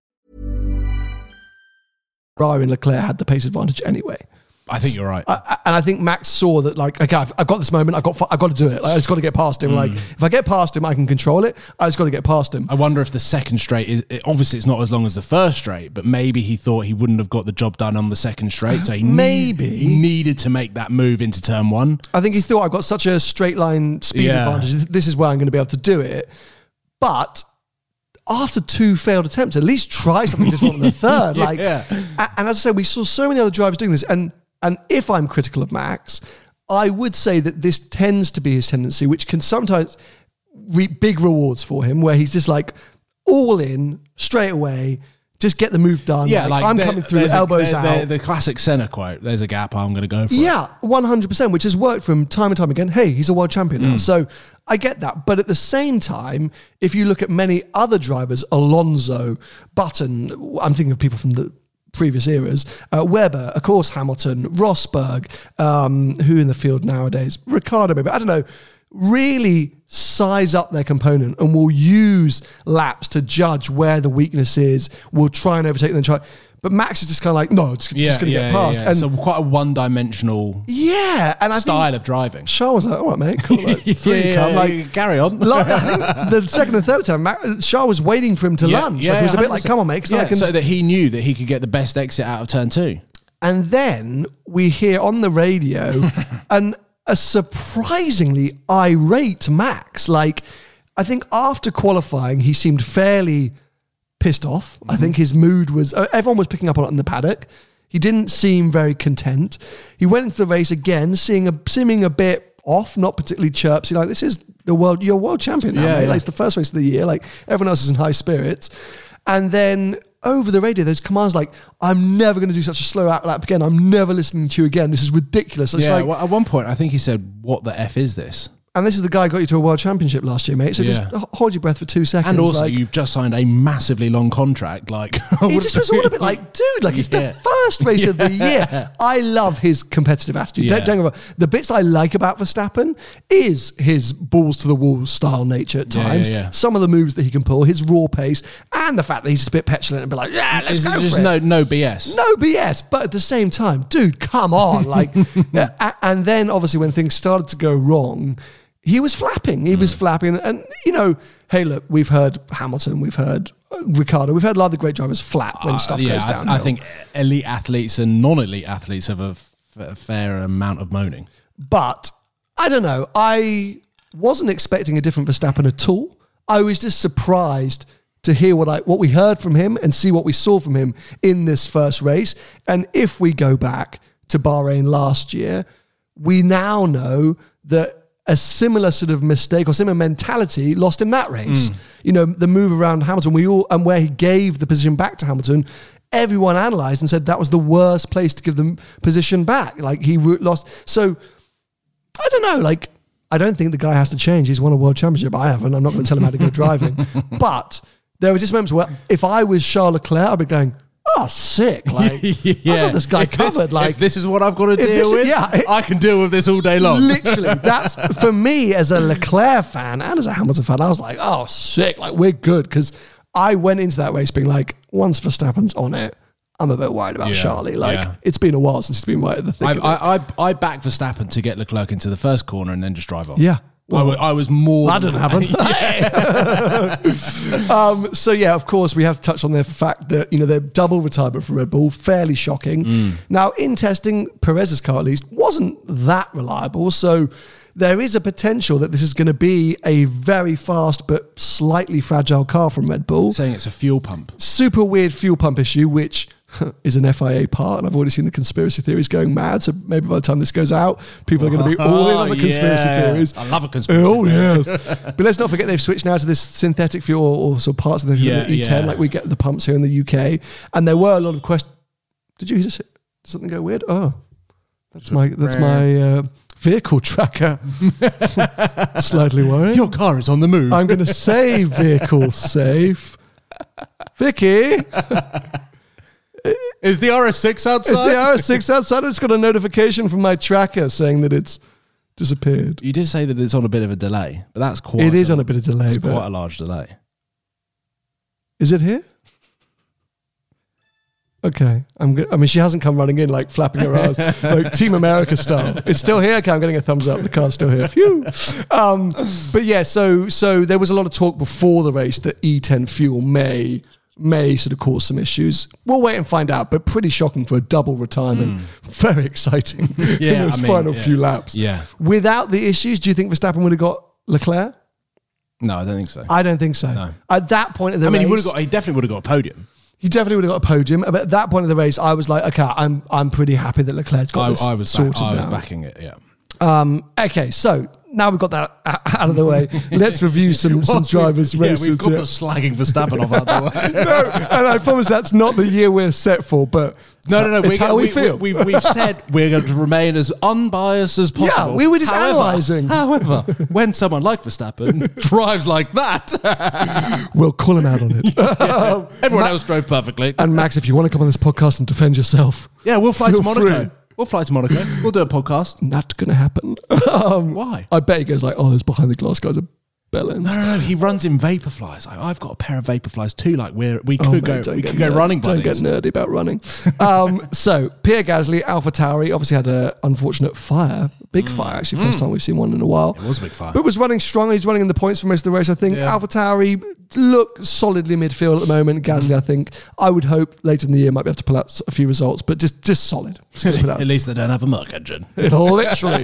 Ferrari and Leclerc had the pace advantage anyway. I think you're right. I, and I think Max saw that, like, okay, I've, I've got this moment. I've got, I've got to do it. Like, I just got to get past him. Like, mm. if I get past him, I can control it. I just got to get past him. I wonder if the second straight is it- obviously it's not as long as the first straight, but maybe he thought he wouldn't have got the job done on the second straight, so he need- Maybe. he needed to make that move into turn one. I think he thought I've got such a straight line speed Yeah. advantage. This is where I'm going to be able to do it. But after two failed attempts, at least try something different on the *laughs* third. Like, Yeah. and as I said, we saw so many other drivers doing this. And and if I'm critical of Max, I would say that this tends to be his tendency, which can sometimes reap big rewards for him, where he's just like all in straight away. Just get the move done. Yeah, like, I'm coming through, a- elbows there- out. there- the classic Senna quote: "There's a gap, I'm going to go for. Yeah, one hundred percent, which has worked for him time and time again. Hey, he's a world champion Mm. now, so I get that. But at the same time, if you look at many other drivers, Alonso, Button, I'm thinking of people from the previous eras, uh, Webber, of course, Hamilton, Rosberg, um, who in the field nowadays, Ricciardo, maybe I don't know. Really size up their component and will use laps to judge where the weakness is. We'll try and overtake them. Try, but Max is just kind of like, no, just, yeah, just going to yeah, get past. yeah. And so quite a one-dimensional yeah, and I style of driving. Charles was like, all right, mate, cool. Like, three, *laughs* Yeah, yeah, Like, yeah, carry on. *laughs* like, I think the second and third time, Matt, Shaw was waiting for him to lunge. like, it was a bit like, come on, mate. Yeah, I can- so that he knew that he could get the best exit out of turn two. and then we hear on the radio *laughs* an a surprisingly irate Max. Like, I think after qualifying, he seemed fairly pissed off. I think his mood was, uh, everyone was picking up on it in the paddock. He didn't seem very content. He went into the race again, seeing a, seeming a bit off, not particularly chirpsy. Like, this is the world, you're world champion now, Yeah, yeah. Like, it's the first race of the year. Like, everyone else is in high spirits. And then over the radio, there's commands like, I'm never going to do such a slow out lap again. I'm never listening to you again. This is ridiculous. It's yeah, like, well, at one point I think he said, "What the f is this?" And this is the guy who got you to a world championship last year, mate. So Yeah. just h- hold your breath for two seconds. And also, like, you've just signed a massively long contract. Like, *laughs* it just was all a bit like, dude, like it's Yeah. the first race of the *laughs* year. I love his competitive attitude. Don't, Yeah. don't get me wrong. The bits I like about Verstappen is his balls to the wall style nature at Yeah, times. yeah, yeah. Some of the moves that he can pull, his raw pace, and the fact that he's just a bit petulant and be like, yeah, let's There's go for it. no no BS. No BS, but at the same time, dude, come on. Like, *laughs* yeah, a- and then obviously when things started to go wrong, he was flapping. He Mm. was flapping. And, you know, hey, look, we've heard Hamilton, we've heard uh, Ricciardo, we've heard a lot of the great drivers flap when Uh, stuff yeah, goes I- down. I, think elite athletes and non-elite athletes have a, f- a fair amount of moaning. But I don't know. I wasn't expecting a different Verstappen at all. I was just surprised to hear what I what we heard from him and see what we saw from him in this first race. And if we go back to Bahrain last year, we now know that a similar sort of mistake or similar mentality lost him that race. Mm. You know, the move around Hamilton, we all and where he gave the position back to Hamilton. Everyone analysed and said that was the worst place to give the position back. Like he lost. So I don't know. Like, I don't think the guy has to change. He's won a world championship. I haven't. I'm not going to tell him how to go *laughs* driving. But there were just moments where if I was Charles Leclerc, I'd be going, oh, sick. *laughs* Like, I've got this guy If covered. like, if this is what I've got to deal this with, yeah, I can deal with this all day long. Literally, *laughs* that's for me as a Leclerc fan and as a Hamilton fan. I was like, oh, sick. Like, we're good. Because I went into that race being like, once Verstappen's on it, I'm a bit worried about Yeah, Charlie. Like, yeah. it's been a while since he's been right at the thick I. I, I, I backed Verstappen to get Leclerc into the first corner and then just drive off. yeah. I, I was more. That didn't happen. *laughs* *laughs* um, so yeah, of course, we have to touch on the fact that you know they're double retirement for Red Bull, fairly shocking. Mm. Now, in testing, Perez's car at least wasn't that reliable, so there is a potential that this is going to be a very fast but slightly fragile car from Red Bull. saying it's a fuel pump. Super weird fuel pump issue, which *laughs* is an FIA part, and I've already seen the conspiracy theories going mad. So maybe by the time this goes out, people are going to be all in on the *laughs* conspiracy yeah. theories. I love a conspiracy Oh theory. yes, *laughs* but let's not forget they've switched now to this synthetic fuel or sort of parts of the, Yeah, the E10, yeah. like we get the pumps here in the UK. And there were a lot of questions. Did you just did something go weird? Oh, that's my that's my uh, vehicle tracker. Slightly worried. Your car is on the move. I'm going to say vehicle safe. Vicky, is the RS6 outside? is the RS6 outside? I just got a notification from my tracker saying that it's disappeared. You did say that it's on a bit of a delay, but that's quite. It is on a bit of delay. It's quite a large delay. Is it here? Okay, I'm good. I mean, she hasn't come running in like flapping her arms, *laughs* like Team America style. It's still here. Okay, I'm getting a thumbs up. The car's still here. Phew. Um, but yeah, so so there was a lot of talk before the race that E10 fuel may may sort of cause some issues. We'll wait and find out. But pretty shocking for a double retirement. *laughs* Very exciting *laughs* in Hmm. Those I mean, final yeah. few laps. Yeah. Without the issues, do you think Verstappen would have got Leclerc? No, I don't think so. I don't think so. No. At that point of the race I mean, he would have got. He definitely would have got a podium. he definitely would have got a podium. But at that point of the race, I was like, okay, I'm I'm pretty happy that Leclerc's got I, this I was. sorted Back, I was now. backing it. Yeah. Um, okay, so now we've got that out of the way. *laughs* Let's review some some drivers' yeah, races. we've got yeah. the slagging Verstappen off out the way. *laughs* no, and I promise that's not the year we're set for, but No, no, no. it's how we, feel. We, have we've said we're going to remain as unbiased as possible. Yeah, we were just However- analysing. However, when someone like Verstappen *laughs* drives like that, we'll call him out on it. everyone else drove perfectly. and Max, if you want to come on this podcast and defend yourself, yeah, we'll fly to Monaco. free. We'll fly to Monaco. We'll do a podcast. not going to happen. *laughs* um, Why? I bet he goes like, "Oh, those behind the glass guys are bellends." No, no, no. He runs in Vaporflies. Like, I've got a pair of Vaporflies too. Like we're we could Oh, go don't we could go nerd- running Don't get nerdy about running. Um, *laughs* so Pierre Gasly, Alpha Tauri, obviously had an unfortunate fire, big fire actually, first time we've seen one in a while. Mm. It was a big fire. but was running strong. He's running in the points for most of the race. I think Yeah. Alpha Tauri look solidly midfield at the moment. Gasly, I think, I would hope later in the year might be able to pull out a few results, but just just solid. Just gonna put it *laughs* out At least they don't have a Merc engine. *laughs* literally.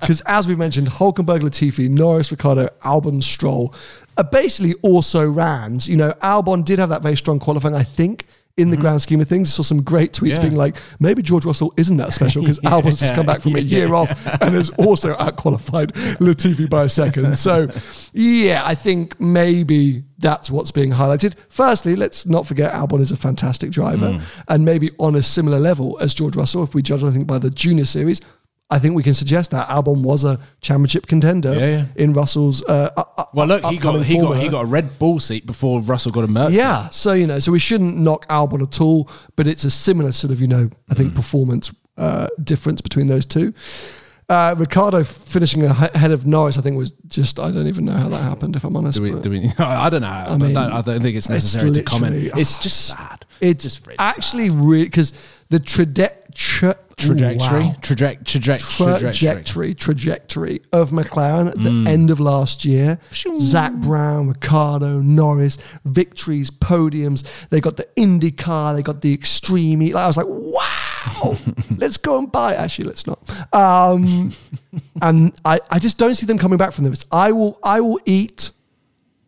Because as we've mentioned, Hulkenberg, Latifi, Norris, Ricciardo, Albon, Stroll are uh, basically also rans. You know, Albon did have that very strong qualifying, I think. In the mm-hmm. grand scheme of things, I saw some great tweets Yeah. being like, maybe George Russell isn't that special because *laughs* Albon's just come back from a *laughs* year off and has also outqualified Latifi by a second. So, yeah, I think maybe that's what's being highlighted. Firstly, let's not forget Albon is a fantastic driver mm. and maybe on a similar level as George Russell, if we judge, I think, by the junior series. I think we can suggest that Albon was a championship contender Yeah, yeah. in Russell's. Uh, Well, look, he got he got he got a Red Bull seat before Russell got a Merc. seat. Yeah, so you know, so we shouldn't knock Albon at all, but it's a similar sort of you know, I Mm. think performance uh, difference between those two. Uh, Ricciardo finishing ahead of Norris, I think was just I don't even know how that happened. If I'm honest, Do we, do we, *laughs* I don't know. I, mean, don't, I don't think it's necessary to comment. It's just sad. it's just really actually really because the trade- tra- trajectory, Wow. traje- traje- trajectory. trajectory trajectory of McLaren at the Mm. end of last year. Zak Brown, Ricciardo, Norris, victories, podiums. They got the Indy car, they got the Extreme. Like, I was like, wow, *laughs* let's go and buy. it. Actually, let's not. Um, *laughs* and I, I just don't see them coming back from this. I will I will eat.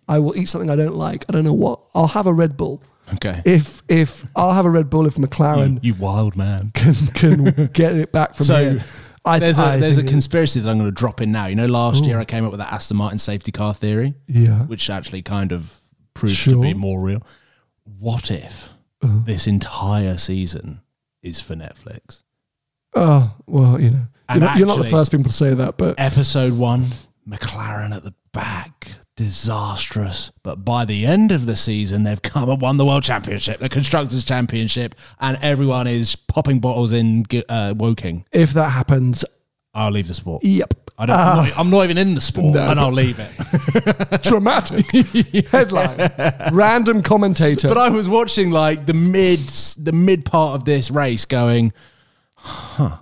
I will eat something I don't like. I don't know what. I'll have a Red Bull. Okay. If if I'll have a Red Bull if McLaren you wild man. can can *laughs* get it back from So here. I, there's a I there's a conspiracy that I'm going to drop in now. You know, last year I came up with that Aston Martin safety car theory, Yeah. which actually kind of proved Sure. to be more real. What if uh-huh. this entire season is for Netflix? Oh well, you know, you're not, you're not the first people to say that, but Episode one, McLaren at the back, disastrous. But by the end of the season, they've come and won the world championship, the constructors championship, and everyone is popping bottles in uh, Woking. if that happens, I'll leave the sport. yep, I don't, I'm, not, I'm not even in the sport, No, and I'll leave it. *laughs* dramatic headline, random commentator. But I was watching like the mid the mid part of this race, going, huh.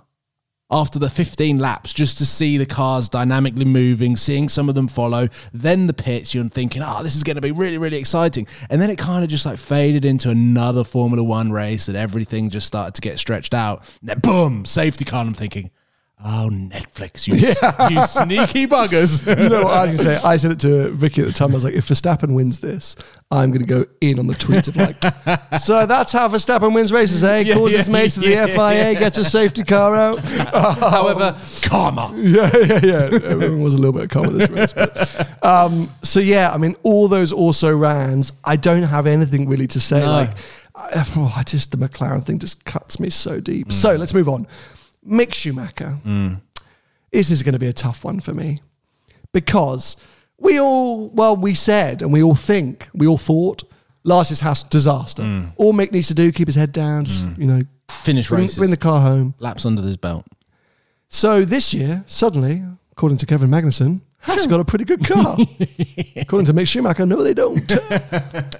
After the 15 laps, just to see the cars dynamically moving, seeing some of them follow, then the pits, you're thinking, oh, this is going to be really, really exciting. And then it kind of just like faded into another Formula One race that everything just started to get stretched out. And then boom, safety car. I'm thinking, Oh, Netflix, you, *laughs* you sneaky buggers. *laughs* you know what I was going to say? I said it to Vicky at the time. I was like, if Verstappen wins this, I'm going to go in on the tweet of like, *laughs* so that's how Verstappen wins races, eh? Yeah, Calls yeah, his mates to the yeah, FIA, gets a safety car out. However, karma. Yeah, yeah, yeah. Everyone was a little bit of calm this race. But, um, so yeah, I mean, all those also rans. I don't have anything really to say. No. Like, I, *sighs* oh, I just the McLaren thing just cuts me so deep. So let's move on. Mick Schumacher. This is going to be a tough one for me because we all, well, we said and we all think, we all thought last year's house disaster. Mm. All Mick needs to do, keep his head down, just, mm. you know, Finish bring, races. bring the car home. Laps under his belt. So this year, suddenly, according to Kevin Magnussen, has got a pretty good car. *laughs* according to Mick Schumacher, no, they don't.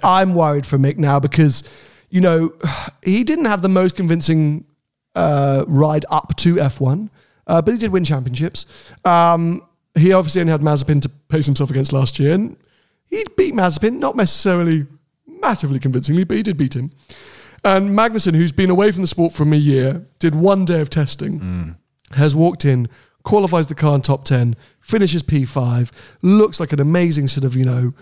*laughs* I'm worried for Mick now because, you know, *sighs* he didn't have the most convincing uh, ride up to F1, uh, but he did win championships. Um, he obviously only had Mazepin to pace himself against last year, and he beat Mazepin, not necessarily massively convincingly, but he did beat him. And Magnussen, who's been away from the sport for a year, did one day of testing, has walked in, qualifies the car in top 10, finishes P5, looks like an amazing sort of, you know,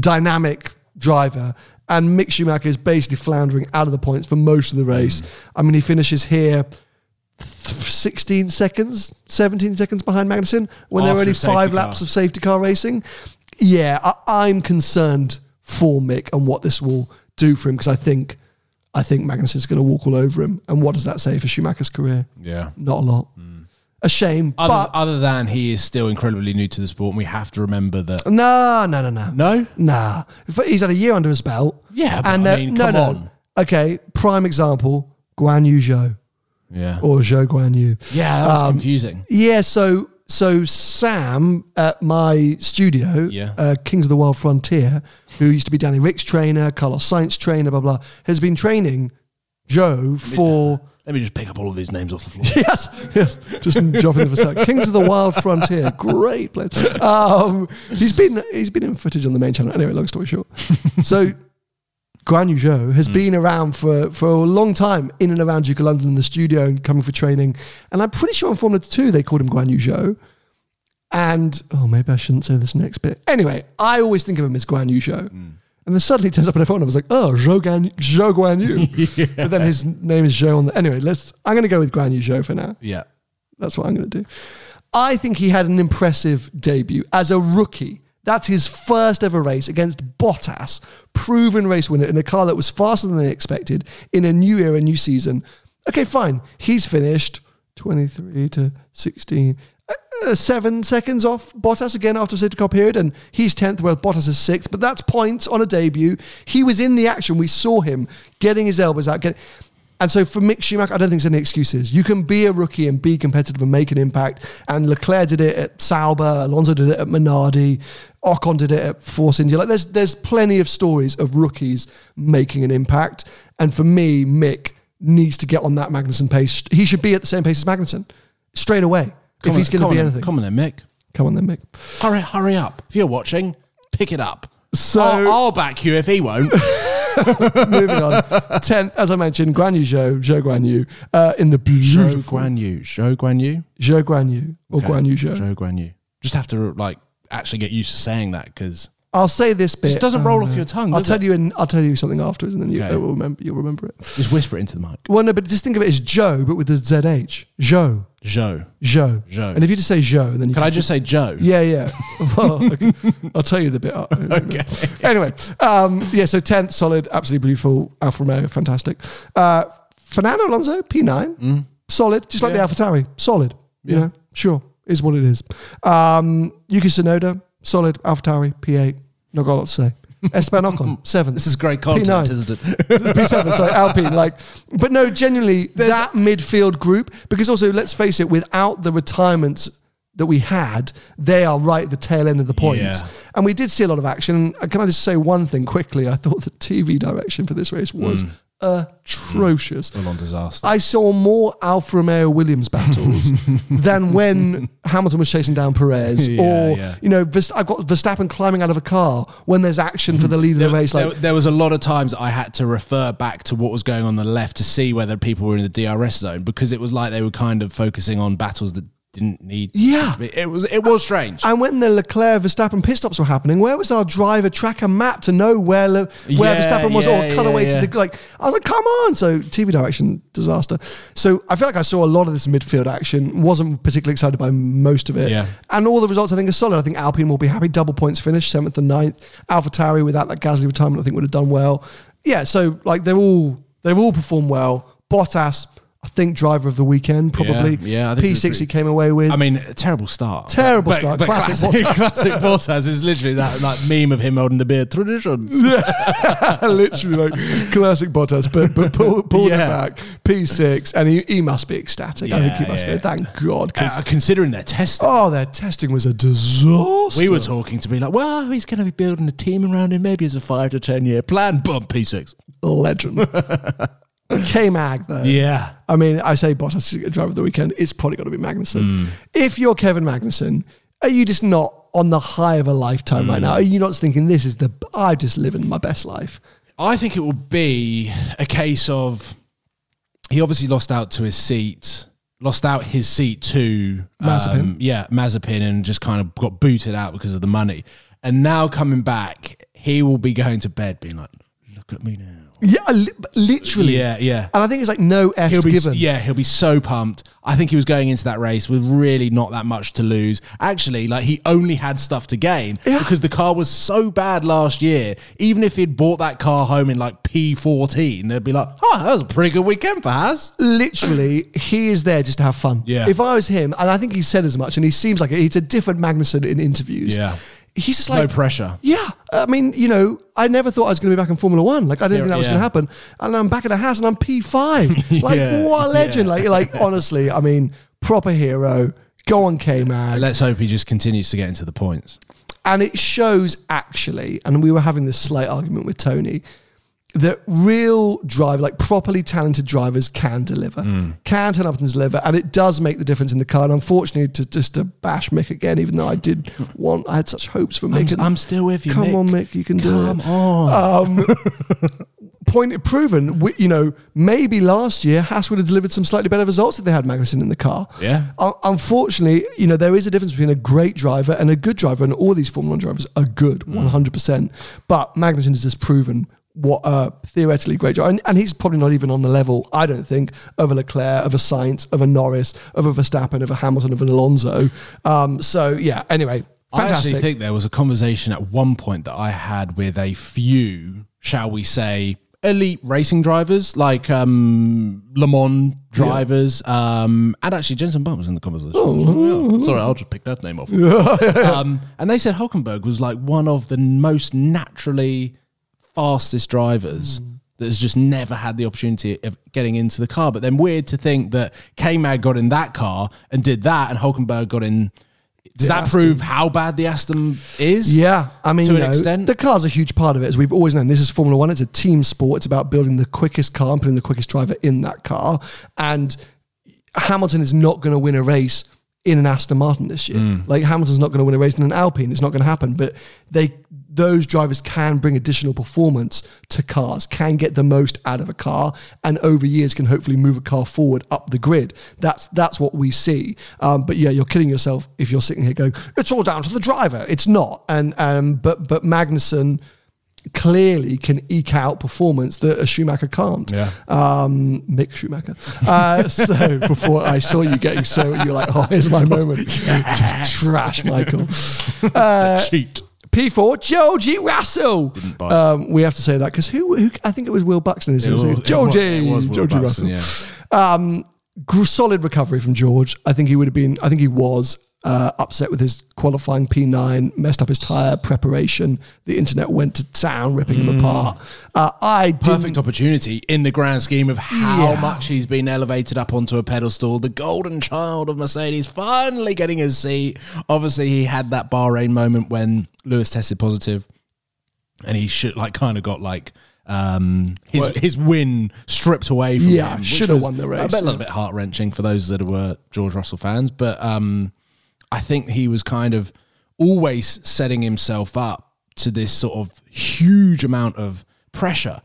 dynamic driver. And Mick Schumacher is basically floundering out of the points for most of the race. I mean, he finishes here 16 seconds, 17 seconds behind Magnussen when there were only five car. laps of safety car racing. Yeah, I, I'm concerned for Mick and what this will do for him because I think I think Magnussen's going to walk all over him. And what does that say for Schumacher's career? Yeah. Not a lot. A shame, Other, but other than he is still incredibly new to the sport, and we have to remember that. no, no, no, no, No? nah. He's had a year under his belt. Yeah, but and I mean, no, come no. on. Okay, prime example: Guan Yu Zhou Yeah. or Zhou Guan Yu. Yeah, that was Um, confusing. Yeah, so so Sam at my studio, Yeah. uh, Kings of the Wild Frontier, who used to be Danny Ric's trainer, Carlos Sainz trainer, blah blah, has been training Joe for Let me just pick up all of these names off the floor. *laughs* yes, yes, just dropping the facade. Kings of the Wild Frontier, great place. Um, he's been he's been in footage on the main channel. Anyway, long story short, *laughs* so. Guan Yu Zhou has been around for, for a long time in and around Duke of London in the studio and coming for training. And I'm pretty sure in Formula 2 they called him Guan Yu Zhou. And, oh, maybe I shouldn't say this next bit. Anyway, I always think of him as Guan Yu Zhou. And then suddenly it turns up on F1 and I was like, oh, Zhou, Guan, Zhou Guan Yu. *laughs* But then his name is Zhou on the. Anyway, let's. I'm going to go with Guan Yu Zhou for now. Yeah. That's what I'm going to do. I think he had an impressive debut as a rookie. That's his first ever race against Bottas, proven race winner in a car that was faster than they expected in a new era, new season. Okay, fine. He's finished 23 to 16, uh, seven seconds off Bottas again after a safety car period, and he's 10th, where Bottas is sixth. But that's points on a debut. He was in the action. We saw him getting his elbows out. Getting, and so for Mick Schumacher, I don't think there's any excuses. You can be a rookie and be competitive and make an impact. And Leclerc did it at Sauber, Alonso did it at Minardi, Ocon did it at Force India. Like there's there's plenty of stories of rookies making an impact. And for me, Mick needs to get on that Magnussen pace. He should be at the same pace as Magnussen straight away if Come he's going to be on anything. Come on then, Mick. Come on then, Mick. Hurry, hurry up. If you're watching, pick it up. So- I'll, I'll back you if he won't. *laughs* Moving on. Tenth, as I mentioned, Guan Yu Zhou, Zhou Guan Yu, uh, in the Zhou beautiful Guan Yu. Zhou Guan Yu? Zhou Guan Yu or Okay. Guan Yu Zhou. Zhou Guan Yu. Just have to like actually get used to saying that because I'll say this bit. just doesn't roll uh, off your tongue. I'll tell it? you, in, I'll tell you something afterwards, and then you Okay. will remember. You'll remember it. Just whisper it into the mic. Well, no, but just think of it as Joe, but with the ZH. Joe, Zhou. Joe, Joe. And if you just say Joe, then you Can I just say Joe? Yeah, yeah. *laughs* Well, okay. I'll tell you the bit. *laughs* okay. Anyway, um, yeah. So tenth, solid, absolutely beautiful. Alfa Romeo, fantastic. Uh, Fernando Alonso, P nine, solid, just like Mm. Yeah. the AlphaTauri, solid. You Yeah. know, sure, is what it is. Um, Yuki Tsunoda, solid, AlphaTauri, P eight. Not got a lot to say. Esteban Ocon, *laughs* seven. This is great content, P9. isn't it? *laughs* P7, sorry, Alpine. Like, but no, genuinely, that midfield group, because also, let's face it, without the retirements that we had, they are right at the tail end of the points. Yeah. And we did see a lot of action. And Can I just say one thing quickly? I thought the TV direction for this race was hmm. Atrocious. Mm. Full on disaster. I saw more Alfa Romeo Williams battles *laughs* than when Hamilton was chasing down Perez, *laughs* Yeah, or yeah. you know, Verst- I've got Verstappen climbing out of a car when there's action for the lead of the race. Like, there, there was a lot of times I had to refer back to what was going on the left to see whether people were in the DRS zone because it was like they were kind of focusing on battles that didn't need. Yeah. it was it was strange. and when the Leclerc Verstappen pit stops were happening, where was our driver tracker map to know where Le- where Yeah, Verstappen was, yeah, or cutaway yeah, to the like? I was like, come on! So TV direction disaster. So I feel like I saw a lot of this midfield action. wasn't particularly excited by most of it. Yeah. And all the results I think are solid. I think Alpine will be happy. Double points finish, seventh and ninth. AlphaTauri without that Gasly retirement, I think would have done well. Yeah. So like they're all they've all performed well. Bottas. I think driver of the weekend probably. yeah, I think P6 he came away with. I mean, a terrible start. Terrible start. Classic classic, Bottas. *laughs* classic Bottas is literally that like meme of him holding the beard. Traditions. *laughs* literally like classic Bottas, but but pull, pulled Yeah. it back. P6, and he, he must be ecstatic. I think he must yeah. go. Thank God. Uh, considering their testing. oh, their testing was a disaster. We were talking to be like, well, he's going to be building a team around him, maybe as a five to ten year plan. Bump P6. legend. *laughs* K Mag though. Yeah. I mean, I say Bottas driver of the weekend. It's probably got to be Magnussen. Hmm. If you're Kevin Magnussen, are you just not on the high of a lifetime Hmm. right now? Are you not just thinking this is the I'm just living my best life? I think it will be a case of he obviously lost out to his seat, lost out his seat to Mazepin. um, yeah, Mazepin, and just kind of got booted out because of the money. And now coming back, he will be going to bed being like, "Look at me now." Yeah, li- literally. Yeah, yeah. And I think it's like no F's He'll be given. yeah, he'll be so pumped. I think he was going into that race with really not that much to lose. Actually, like he only had stuff to gain Yeah. because the car was so bad last year. Even if he'd bought that car home in like P14, they'd be like, "Oh, that was a pretty good weekend for Haas." literally, *clears throat* he is there just to have fun. Yeah. If I was him, and I think he said as much, and he seems like he's a different Magnussen in interviews. Yeah. He's just like No pressure. Yeah, I mean, you know, I never thought I was going to be back in Formula One. Like, I didn't Yeah, think that was yeah. going to happen, and I'm back at the house, and I'm P five. *laughs* Like, Yeah, what a legend! Like, like *laughs* honestly, I mean, proper hero. Go on, K man. Let's hope he just continues to get into the points. And it shows actually, and we were having this slight argument with Tony, that real drive, like properly talented drivers, can deliver, can turn up and deliver, and it does make the difference in the car. And unfortunately, to just to bash Mick again, even though I did *laughs* want, I had such hopes for Mick. I'm, I'm still with you. Come Mick. on, Mick, you can do it. Come on. Um, *laughs* point proven. We, you know, maybe last year Haas would have delivered some slightly better results if they had Magnussen in the car. Yeah. Un- unfortunately, you know, there is a difference between a great driver and a good driver, and all these Formula One drivers are good, Mm. one hundred percent. But Magnussen has just proven what a theoretically great driver, and, and he's probably not even on the level, I don't think, of a Leclerc, of a Sainz, of a Norris, of a Verstappen, of a Hamilton, of an Alonso. Um, so yeah. Anyway, I actually think there was a conversation at one point that I had with a few, shall we say, elite racing drivers like um, Le Mans drivers, um, and actually Jenson Button was in the conversation. Oh, Yeah. Sorry, I'll just pick that name off. *laughs* um, and they said Hulkenberg was like one of the most naturally fastest drivers. Hmm. That has just never had the opportunity of getting into the car. But then weird to think that K Mag got in that car and did that, and Hulkenberg got in. Does The that Aston. prove how bad the Aston is? Yeah, I mean, to an know, extent. the car's a huge part of it, as we've always known. This is Formula One; it's a team sport. It's about building the quickest car and putting the quickest driver in that car. And Hamilton is not going to win a race in an Aston Martin this year. Mm. Like Hamilton's not going to win a race in an Alpine. It's not going to happen. But they, those drivers can bring additional performance to cars, can get the most out of a car, and over years can hopefully move a car forward up the grid. That's that's what we see. Um, but yeah, you're killing yourself if you're sitting here going, it's all down to the driver. It's not. And um, but but Magnussen clearly can eke out performance that a Schumacher can't. Yeah. Um, Mick Schumacher. Uh, *laughs* so before I saw you getting so, you're like, oh, here's my *laughs* moment. *laughs* Trash, Michael. Uh, Cheat. P4, Georgie Russell. Um, we have to say that because who, who? I think it was Will Buxton. Is It was- it? Georgie, it was Will Georgie Buxton, Russell. Um, solid recovery from George. I think he would have been. I think he was uh, upset with his qualifying P9, messed up his tire preparation. The internet went to town, ripping him apart. Uh, I Perfect opportunity in the grand scheme of how Yeah. much he's been elevated up onto a pedestal. The golden child of Mercedes finally getting his seat. Obviously, he had that Bahrain moment when Lewis tested positive, and he should like kind of got like um, his his win stripped away from Yeah, him. which should have won the A, race, bit, a yeah. little bit heart wrenching for those that were George Russell fans, but um, I think he was kind of always setting himself up to this sort of huge amount of pressure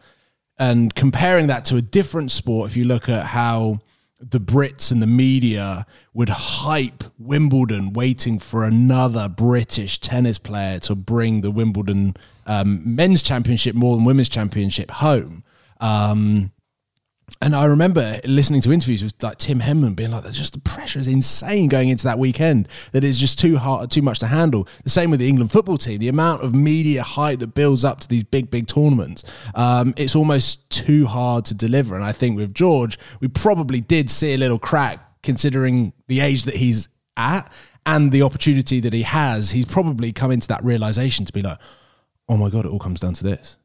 and comparing that to a different sport. If you look at how the Brits and the media would hype Wimbledon, waiting for another British tennis player to bring the Wimbledon um, men's championship more than women's championship home. Um, and I remember listening to interviews with like Tim Henman being like, just the pressure is insane going into that weekend. That it's just too hard, too much to handle. The same with the England football team. The amount of media hype that builds up to these big, big tournaments, um, it's almost too hard to deliver. And I think with George, we probably did see a little crack considering the age that he's at and the opportunity that he has. He's probably come into that realization to be like, oh my god, it all comes down to this.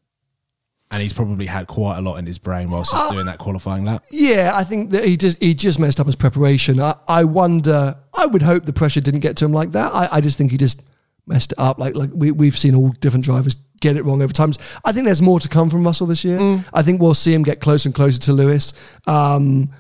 And he's probably had quite a lot in his brain whilst he's doing that qualifying lap. Yeah, I think that he just he just messed up his preparation. I, I wonder. I would hope the pressure didn't get to him like that. I, I just think he just messed it up. Like like we we've seen all different drivers get it wrong over times. I think there's more to come from Russell this year. Mm. I think we'll see him get closer and closer to Lewis. Um,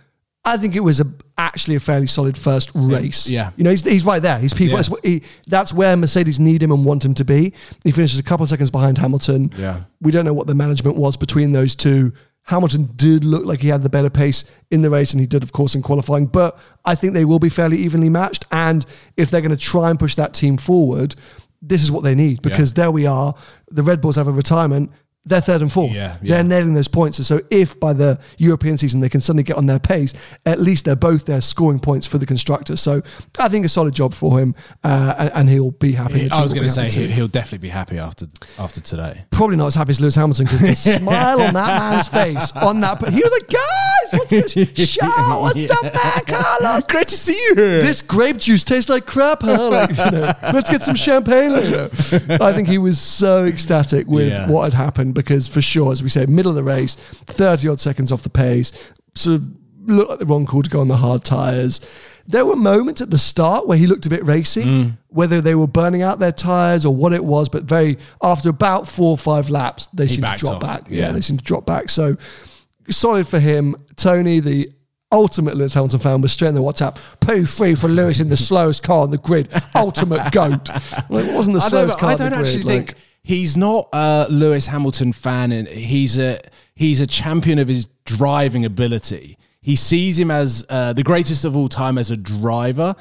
I think it was a, actually a fairly solid first race. yeah. you know he's, he's right there. He's P4. Yeah. That's, he, that's where Mercedes need him and want him to be. He finishes a couple of seconds behind Hamilton. Yeah. We don't know what the management was between those two. Hamilton did look like he had the better pace in the race, and he did, of course, in qualifying. But I think they will be fairly evenly matched. And if they're going to try and push that team forward, this is what they need because there we are. The Red Bulls have a retirement. They're third and fourth. Yeah, They're nailing those points. And so if by the European season they can suddenly get on their pace, at least they're both there scoring points for the constructor. So I think a solid job for him, uh, and, and he'll be happy. I was going to say he, too he'll definitely be happy after after today. probably not as happy as Lewis Hamilton because the *laughs* smile on that man's face on that. But he was like, guys, what's this? Show, what's up, man, Carlos? Great to see you here. This grape juice tastes like crap, huh? Like, you know, let's get some champagne later. *laughs* I think he was so ecstatic with Yeah. what had happened because, for sure, as we say, middle of the race, 30 odd seconds off the pace, sort of looked like the wrong call to go on the hard tyres. There were moments at the start where he looked a bit racy, Mm. whether they were burning out their tyres or what it was, but very after about four or five laps, they seemed to drop off, back. yeah. yeah, they seemed to drop back. So solid for him. Tony, the ultimate Lewis Hamilton fan, was straight in the WhatsApp. P3 for Lewis in the *laughs* slowest car on the grid. Ultimate goat. Like, it wasn't the I, slowest don't, car I on the don't grid. actually like- think he's not a Lewis Hamilton fan, and he's a he's a champion of his driving ability. He sees him as uh, the greatest of all time as a driver.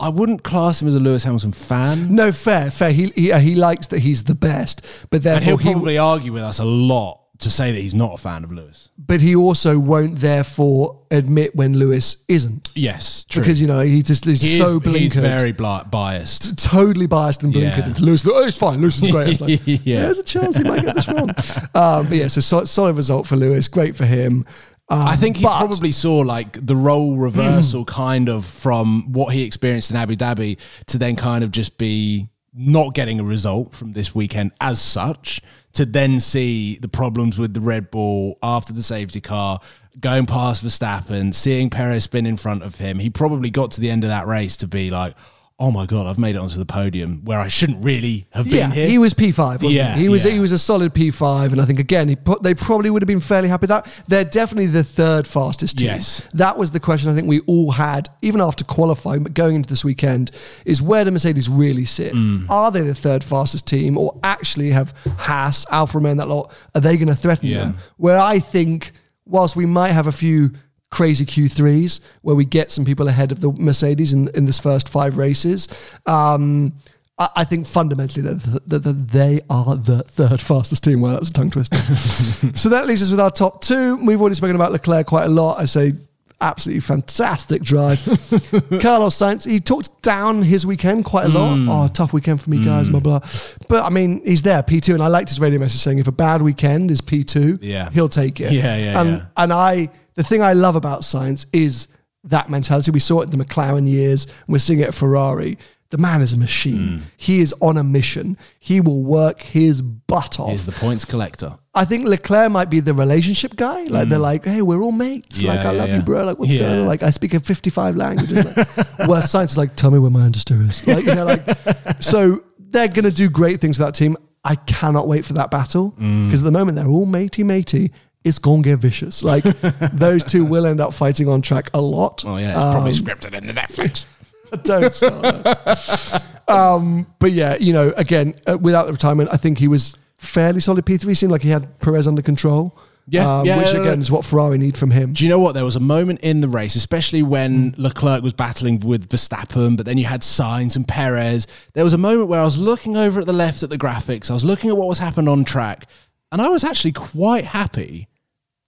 I wouldn't class him as a Lewis Hamilton fan, No, fair, fair. He, he uh, he likes that he's the best, but and therefore he'll he, probably argue with us a lot to say that he's not a fan of Lewis. but he also won't therefore admit when Lewis isn't, Yes, true. because you know he just is he so is, blinkered. he's very bli- biased. totally biased and blinkered Yeah. Lewis. Oh, it's fine. Lewis is great. It's like, *laughs* Yeah. There's a chance he might get this wrong. *laughs* um, but yeah, so, so solid result for Lewis. Great for him. Um, I think he but- probably saw like the role reversal *clears throat* kind of from what he experienced in Abu Dhabi to then kind of just be not getting a result from this weekend as such to then see the problems with the Red Bull after the safety car going past Verstappen, seeing Perez spin in front of him. He probably got to the end of that race to be like, "Oh my god, I've made it onto the podium where I shouldn't really have Yeah, been here." he was P five, wasn't Yeah, he? He was yeah. he was a solid P five, and I think again he put, they probably would have been fairly happy with that. They're definitely the third fastest team. Yes. that was the question I think we all had, even after qualifying, but going into this weekend, is where do Mercedes really sit? Mm. Are they the third fastest team, or actually have Haas, Alfa Romeo, and that lot? Are they going to threaten Yeah. them? Where I think, whilst we might have a few crazy Q3s where we get some people ahead of the Mercedes in, in this first five races. Um, I, I think fundamentally that, that, that they are the third fastest team. Well, that was a tongue twister. *laughs* so that leaves us with our top two. We've already spoken about Leclerc quite a lot. I say absolutely fantastic drive. *laughs* Carlos Sainz, he talked down his weekend quite a lot. Hmm. Oh, tough weekend for me, guys, blah, blah. But I mean, he's there, P2. And I liked his radio message saying if a bad weekend is P2, Yeah. he'll take it. Yeah, yeah, and, yeah. And I, the thing I love about Sainz is that mentality. We saw it in the McLaren years, we're seeing it at Ferrari. The man is a machine. Mm. He is on a mission. He will work his butt off. He's the points collector. I think Leclerc might be the relationship guy. Like they're like, hey, we're all mates. Mm. Yeah, like I yeah, love yeah. you, bro. Like what's going on? Like I speak in fifty five languages. Like, *laughs* well, Sainz is like, tell me where my understeer is. Like you know, like so they're gonna do great things for that team. I cannot wait for that battle Mm. because at the moment they're all matey matey. It's gonna get vicious. Like *laughs* those two will end up fighting on track a lot. Oh yeah, it's probably Um, scripted into Netflix. *laughs* don't start um, but yeah, you know, again, uh, without the retirement, I think he was fairly solid P3. Seemed like he had Perez under control. Yeah, um, yeah, which again is what Ferrari need from him. Do you know what? There was a moment in the race, especially when Leclerc was battling with Verstappen, but then you had Sainz and Perez. There was a moment where I was looking over at the left at the graphics. I was looking at what was happening on track, and I was actually quite happy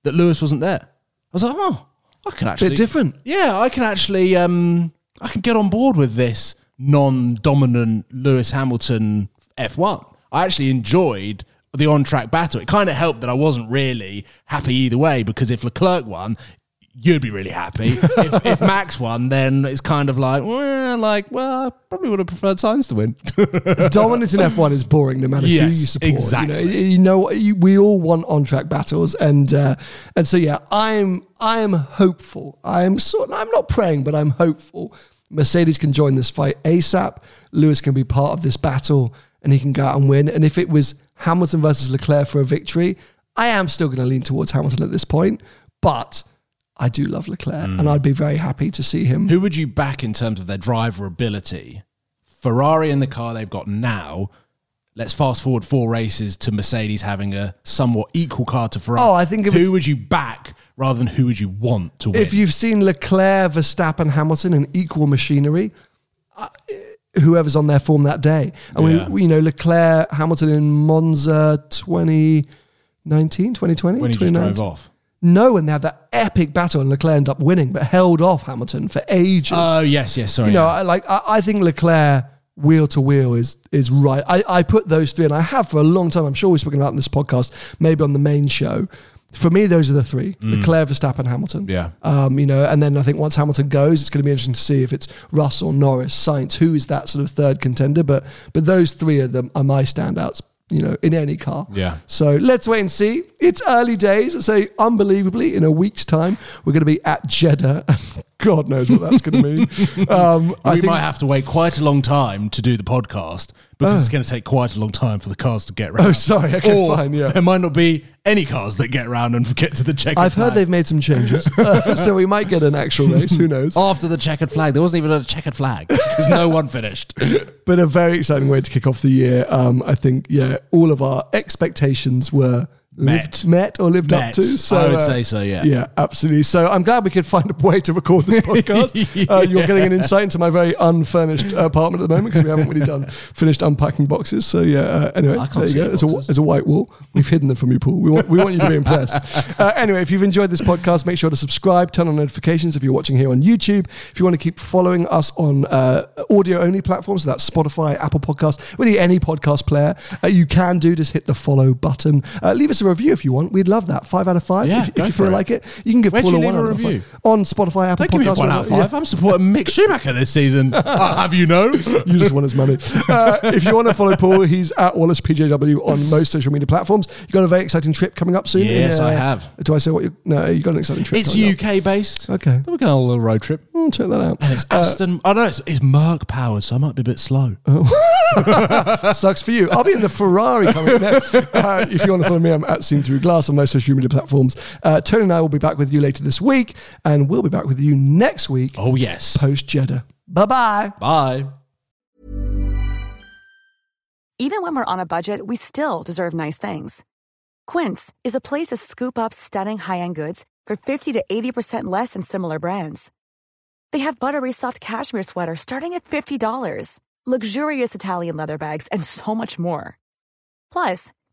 that Lewis wasn't there. I was like, oh, I can actually bit different. Yeah, I can actually, um, I can get on board with this non-dominant Lewis Hamilton F1. I actually enjoyed the on-track battle. It kind of helped that I wasn't really happy either way because if Leclerc won, you'd be really happy. *laughs* if, if Max won, then it's kind of like, well, like, well, I probably would have preferred Sainz to win. *laughs* Dominance in F1 is boring no matter who you support. exactly. You know, you know you, we all want on-track battles, and uh, and so yeah, I'm I am hopeful. I'm sort I'm not praying, but I'm hopeful. Mercedes can join this fight ASAP. Lewis can be part of this battle, and he can go out and win. And if it was Hamilton versus Leclerc for a victory, I am still going to lean towards Hamilton at this point, but. I do love Leclerc, and I'd be very happy to see him. Who would you back in terms of their driver ability? Ferrari in the car they've got now. Let's fast forward four races to Mercedes having a somewhat equal car to Ferrari. Oh, I think if who would you back rather than who would you want to win? If you've seen Leclerc, Verstappen, Hamilton in equal machinery, uh, whoever's on their form that day. And Yeah. we, you know, Leclerc, Hamilton in Monza 2019, 2020? when he just 2019? drove off. No, and they had that epic battle, and Leclerc ended up winning, but held off Hamilton for ages. Oh yes, yes. Sorry. you know, yeah. I, like I, I think Leclerc wheel to wheel is is right. I, I put those three, and I have for a long time. I'm sure we've spoken about in this podcast, maybe on the main show. For me, those are the three: Leclerc, Verstappen, Hamilton. Mm. Yeah. Um, you know, and then I think once Hamilton goes, it's going to be interesting to see if it's Russell, Norris, Sainz, who is that sort of third contender. But but those three are the are my standouts. You know, in any car. Yeah. So let's wait and see. It's early days. I say, unbelievably, in a week's time, we're going to be at Jeddah. *laughs* God knows what that's going to mean. *laughs* Um, I we think- might have to wait quite a long time to do the podcast because it's going to take quite a long time for the cars to get round. Oh, sorry. Okay, or fine. Yeah. There might not be any cars that get around and get to the checkered I've heard they've made some changes, Uh, *laughs* *laughs* so we might get an actual race. Who knows? After the checkered flag, there wasn't even a checkered flag because no one finished. But a very exciting way to kick off the year. Um, I think, yeah, all of our expectations were Met. lived, met or lived up to. So I would uh, say so, yeah. Yeah, absolutely. So I'm glad we could find a way to record this *laughs* podcast. uh, you're getting an insight into my very unfurnished uh, apartment at the moment because we haven't really done *laughs* finished unpacking boxes. So yeah. Uh, anyway, there you go. There's a, there's a white wall. We've hidden them from you, Paul. We want we want you to be impressed. *laughs* Uh, anyway, if you've enjoyed this podcast, make sure to subscribe, turn on notifications if you're watching here on YouTube. If you want to keep following us on uh, audio only platforms, so that's Spotify, Apple Podcast, really any podcast player, uh, you can do. Just hit the follow button. Uh, leave us a review if you want. We'd love that. Five out of five. Yeah, if, if you feel it. like it, you can give Where'd Paul a one a review? on Spotify, Apple Don't give me a one out of five. I'm supporting Mick Schumacher this season. *laughs* I'll have you know. You just want his money. Uh, if you want to follow Paul, he's at Wallace PJW on most social media platforms. You got a very exciting trip coming up soon. Yes, I have. Do I say what you? No, you got an exciting trip. It's coming up. UK based. Okay. We're going on a little road trip. Check that out. And It's Aston. oh no, it's, it's Merc powered, so I might be a bit slow. *laughs* Sucks for you. I'll be in the Ferrari coming next. Uh, if you want to follow me, I'm at Seen Through Glass on most social media platforms. Uh, Tony and I will be back with you later this week, and we'll be back with you next week Oh yes. post Jeddah. Bye bye. Bye. Even when we're on a budget, we still deserve nice things. Quince is a place to scoop up stunning high-end goods for 50 to 80% less than similar brands. They have buttery soft cashmere sweaters starting at $50, luxurious Italian leather bags, and so much more. Plus,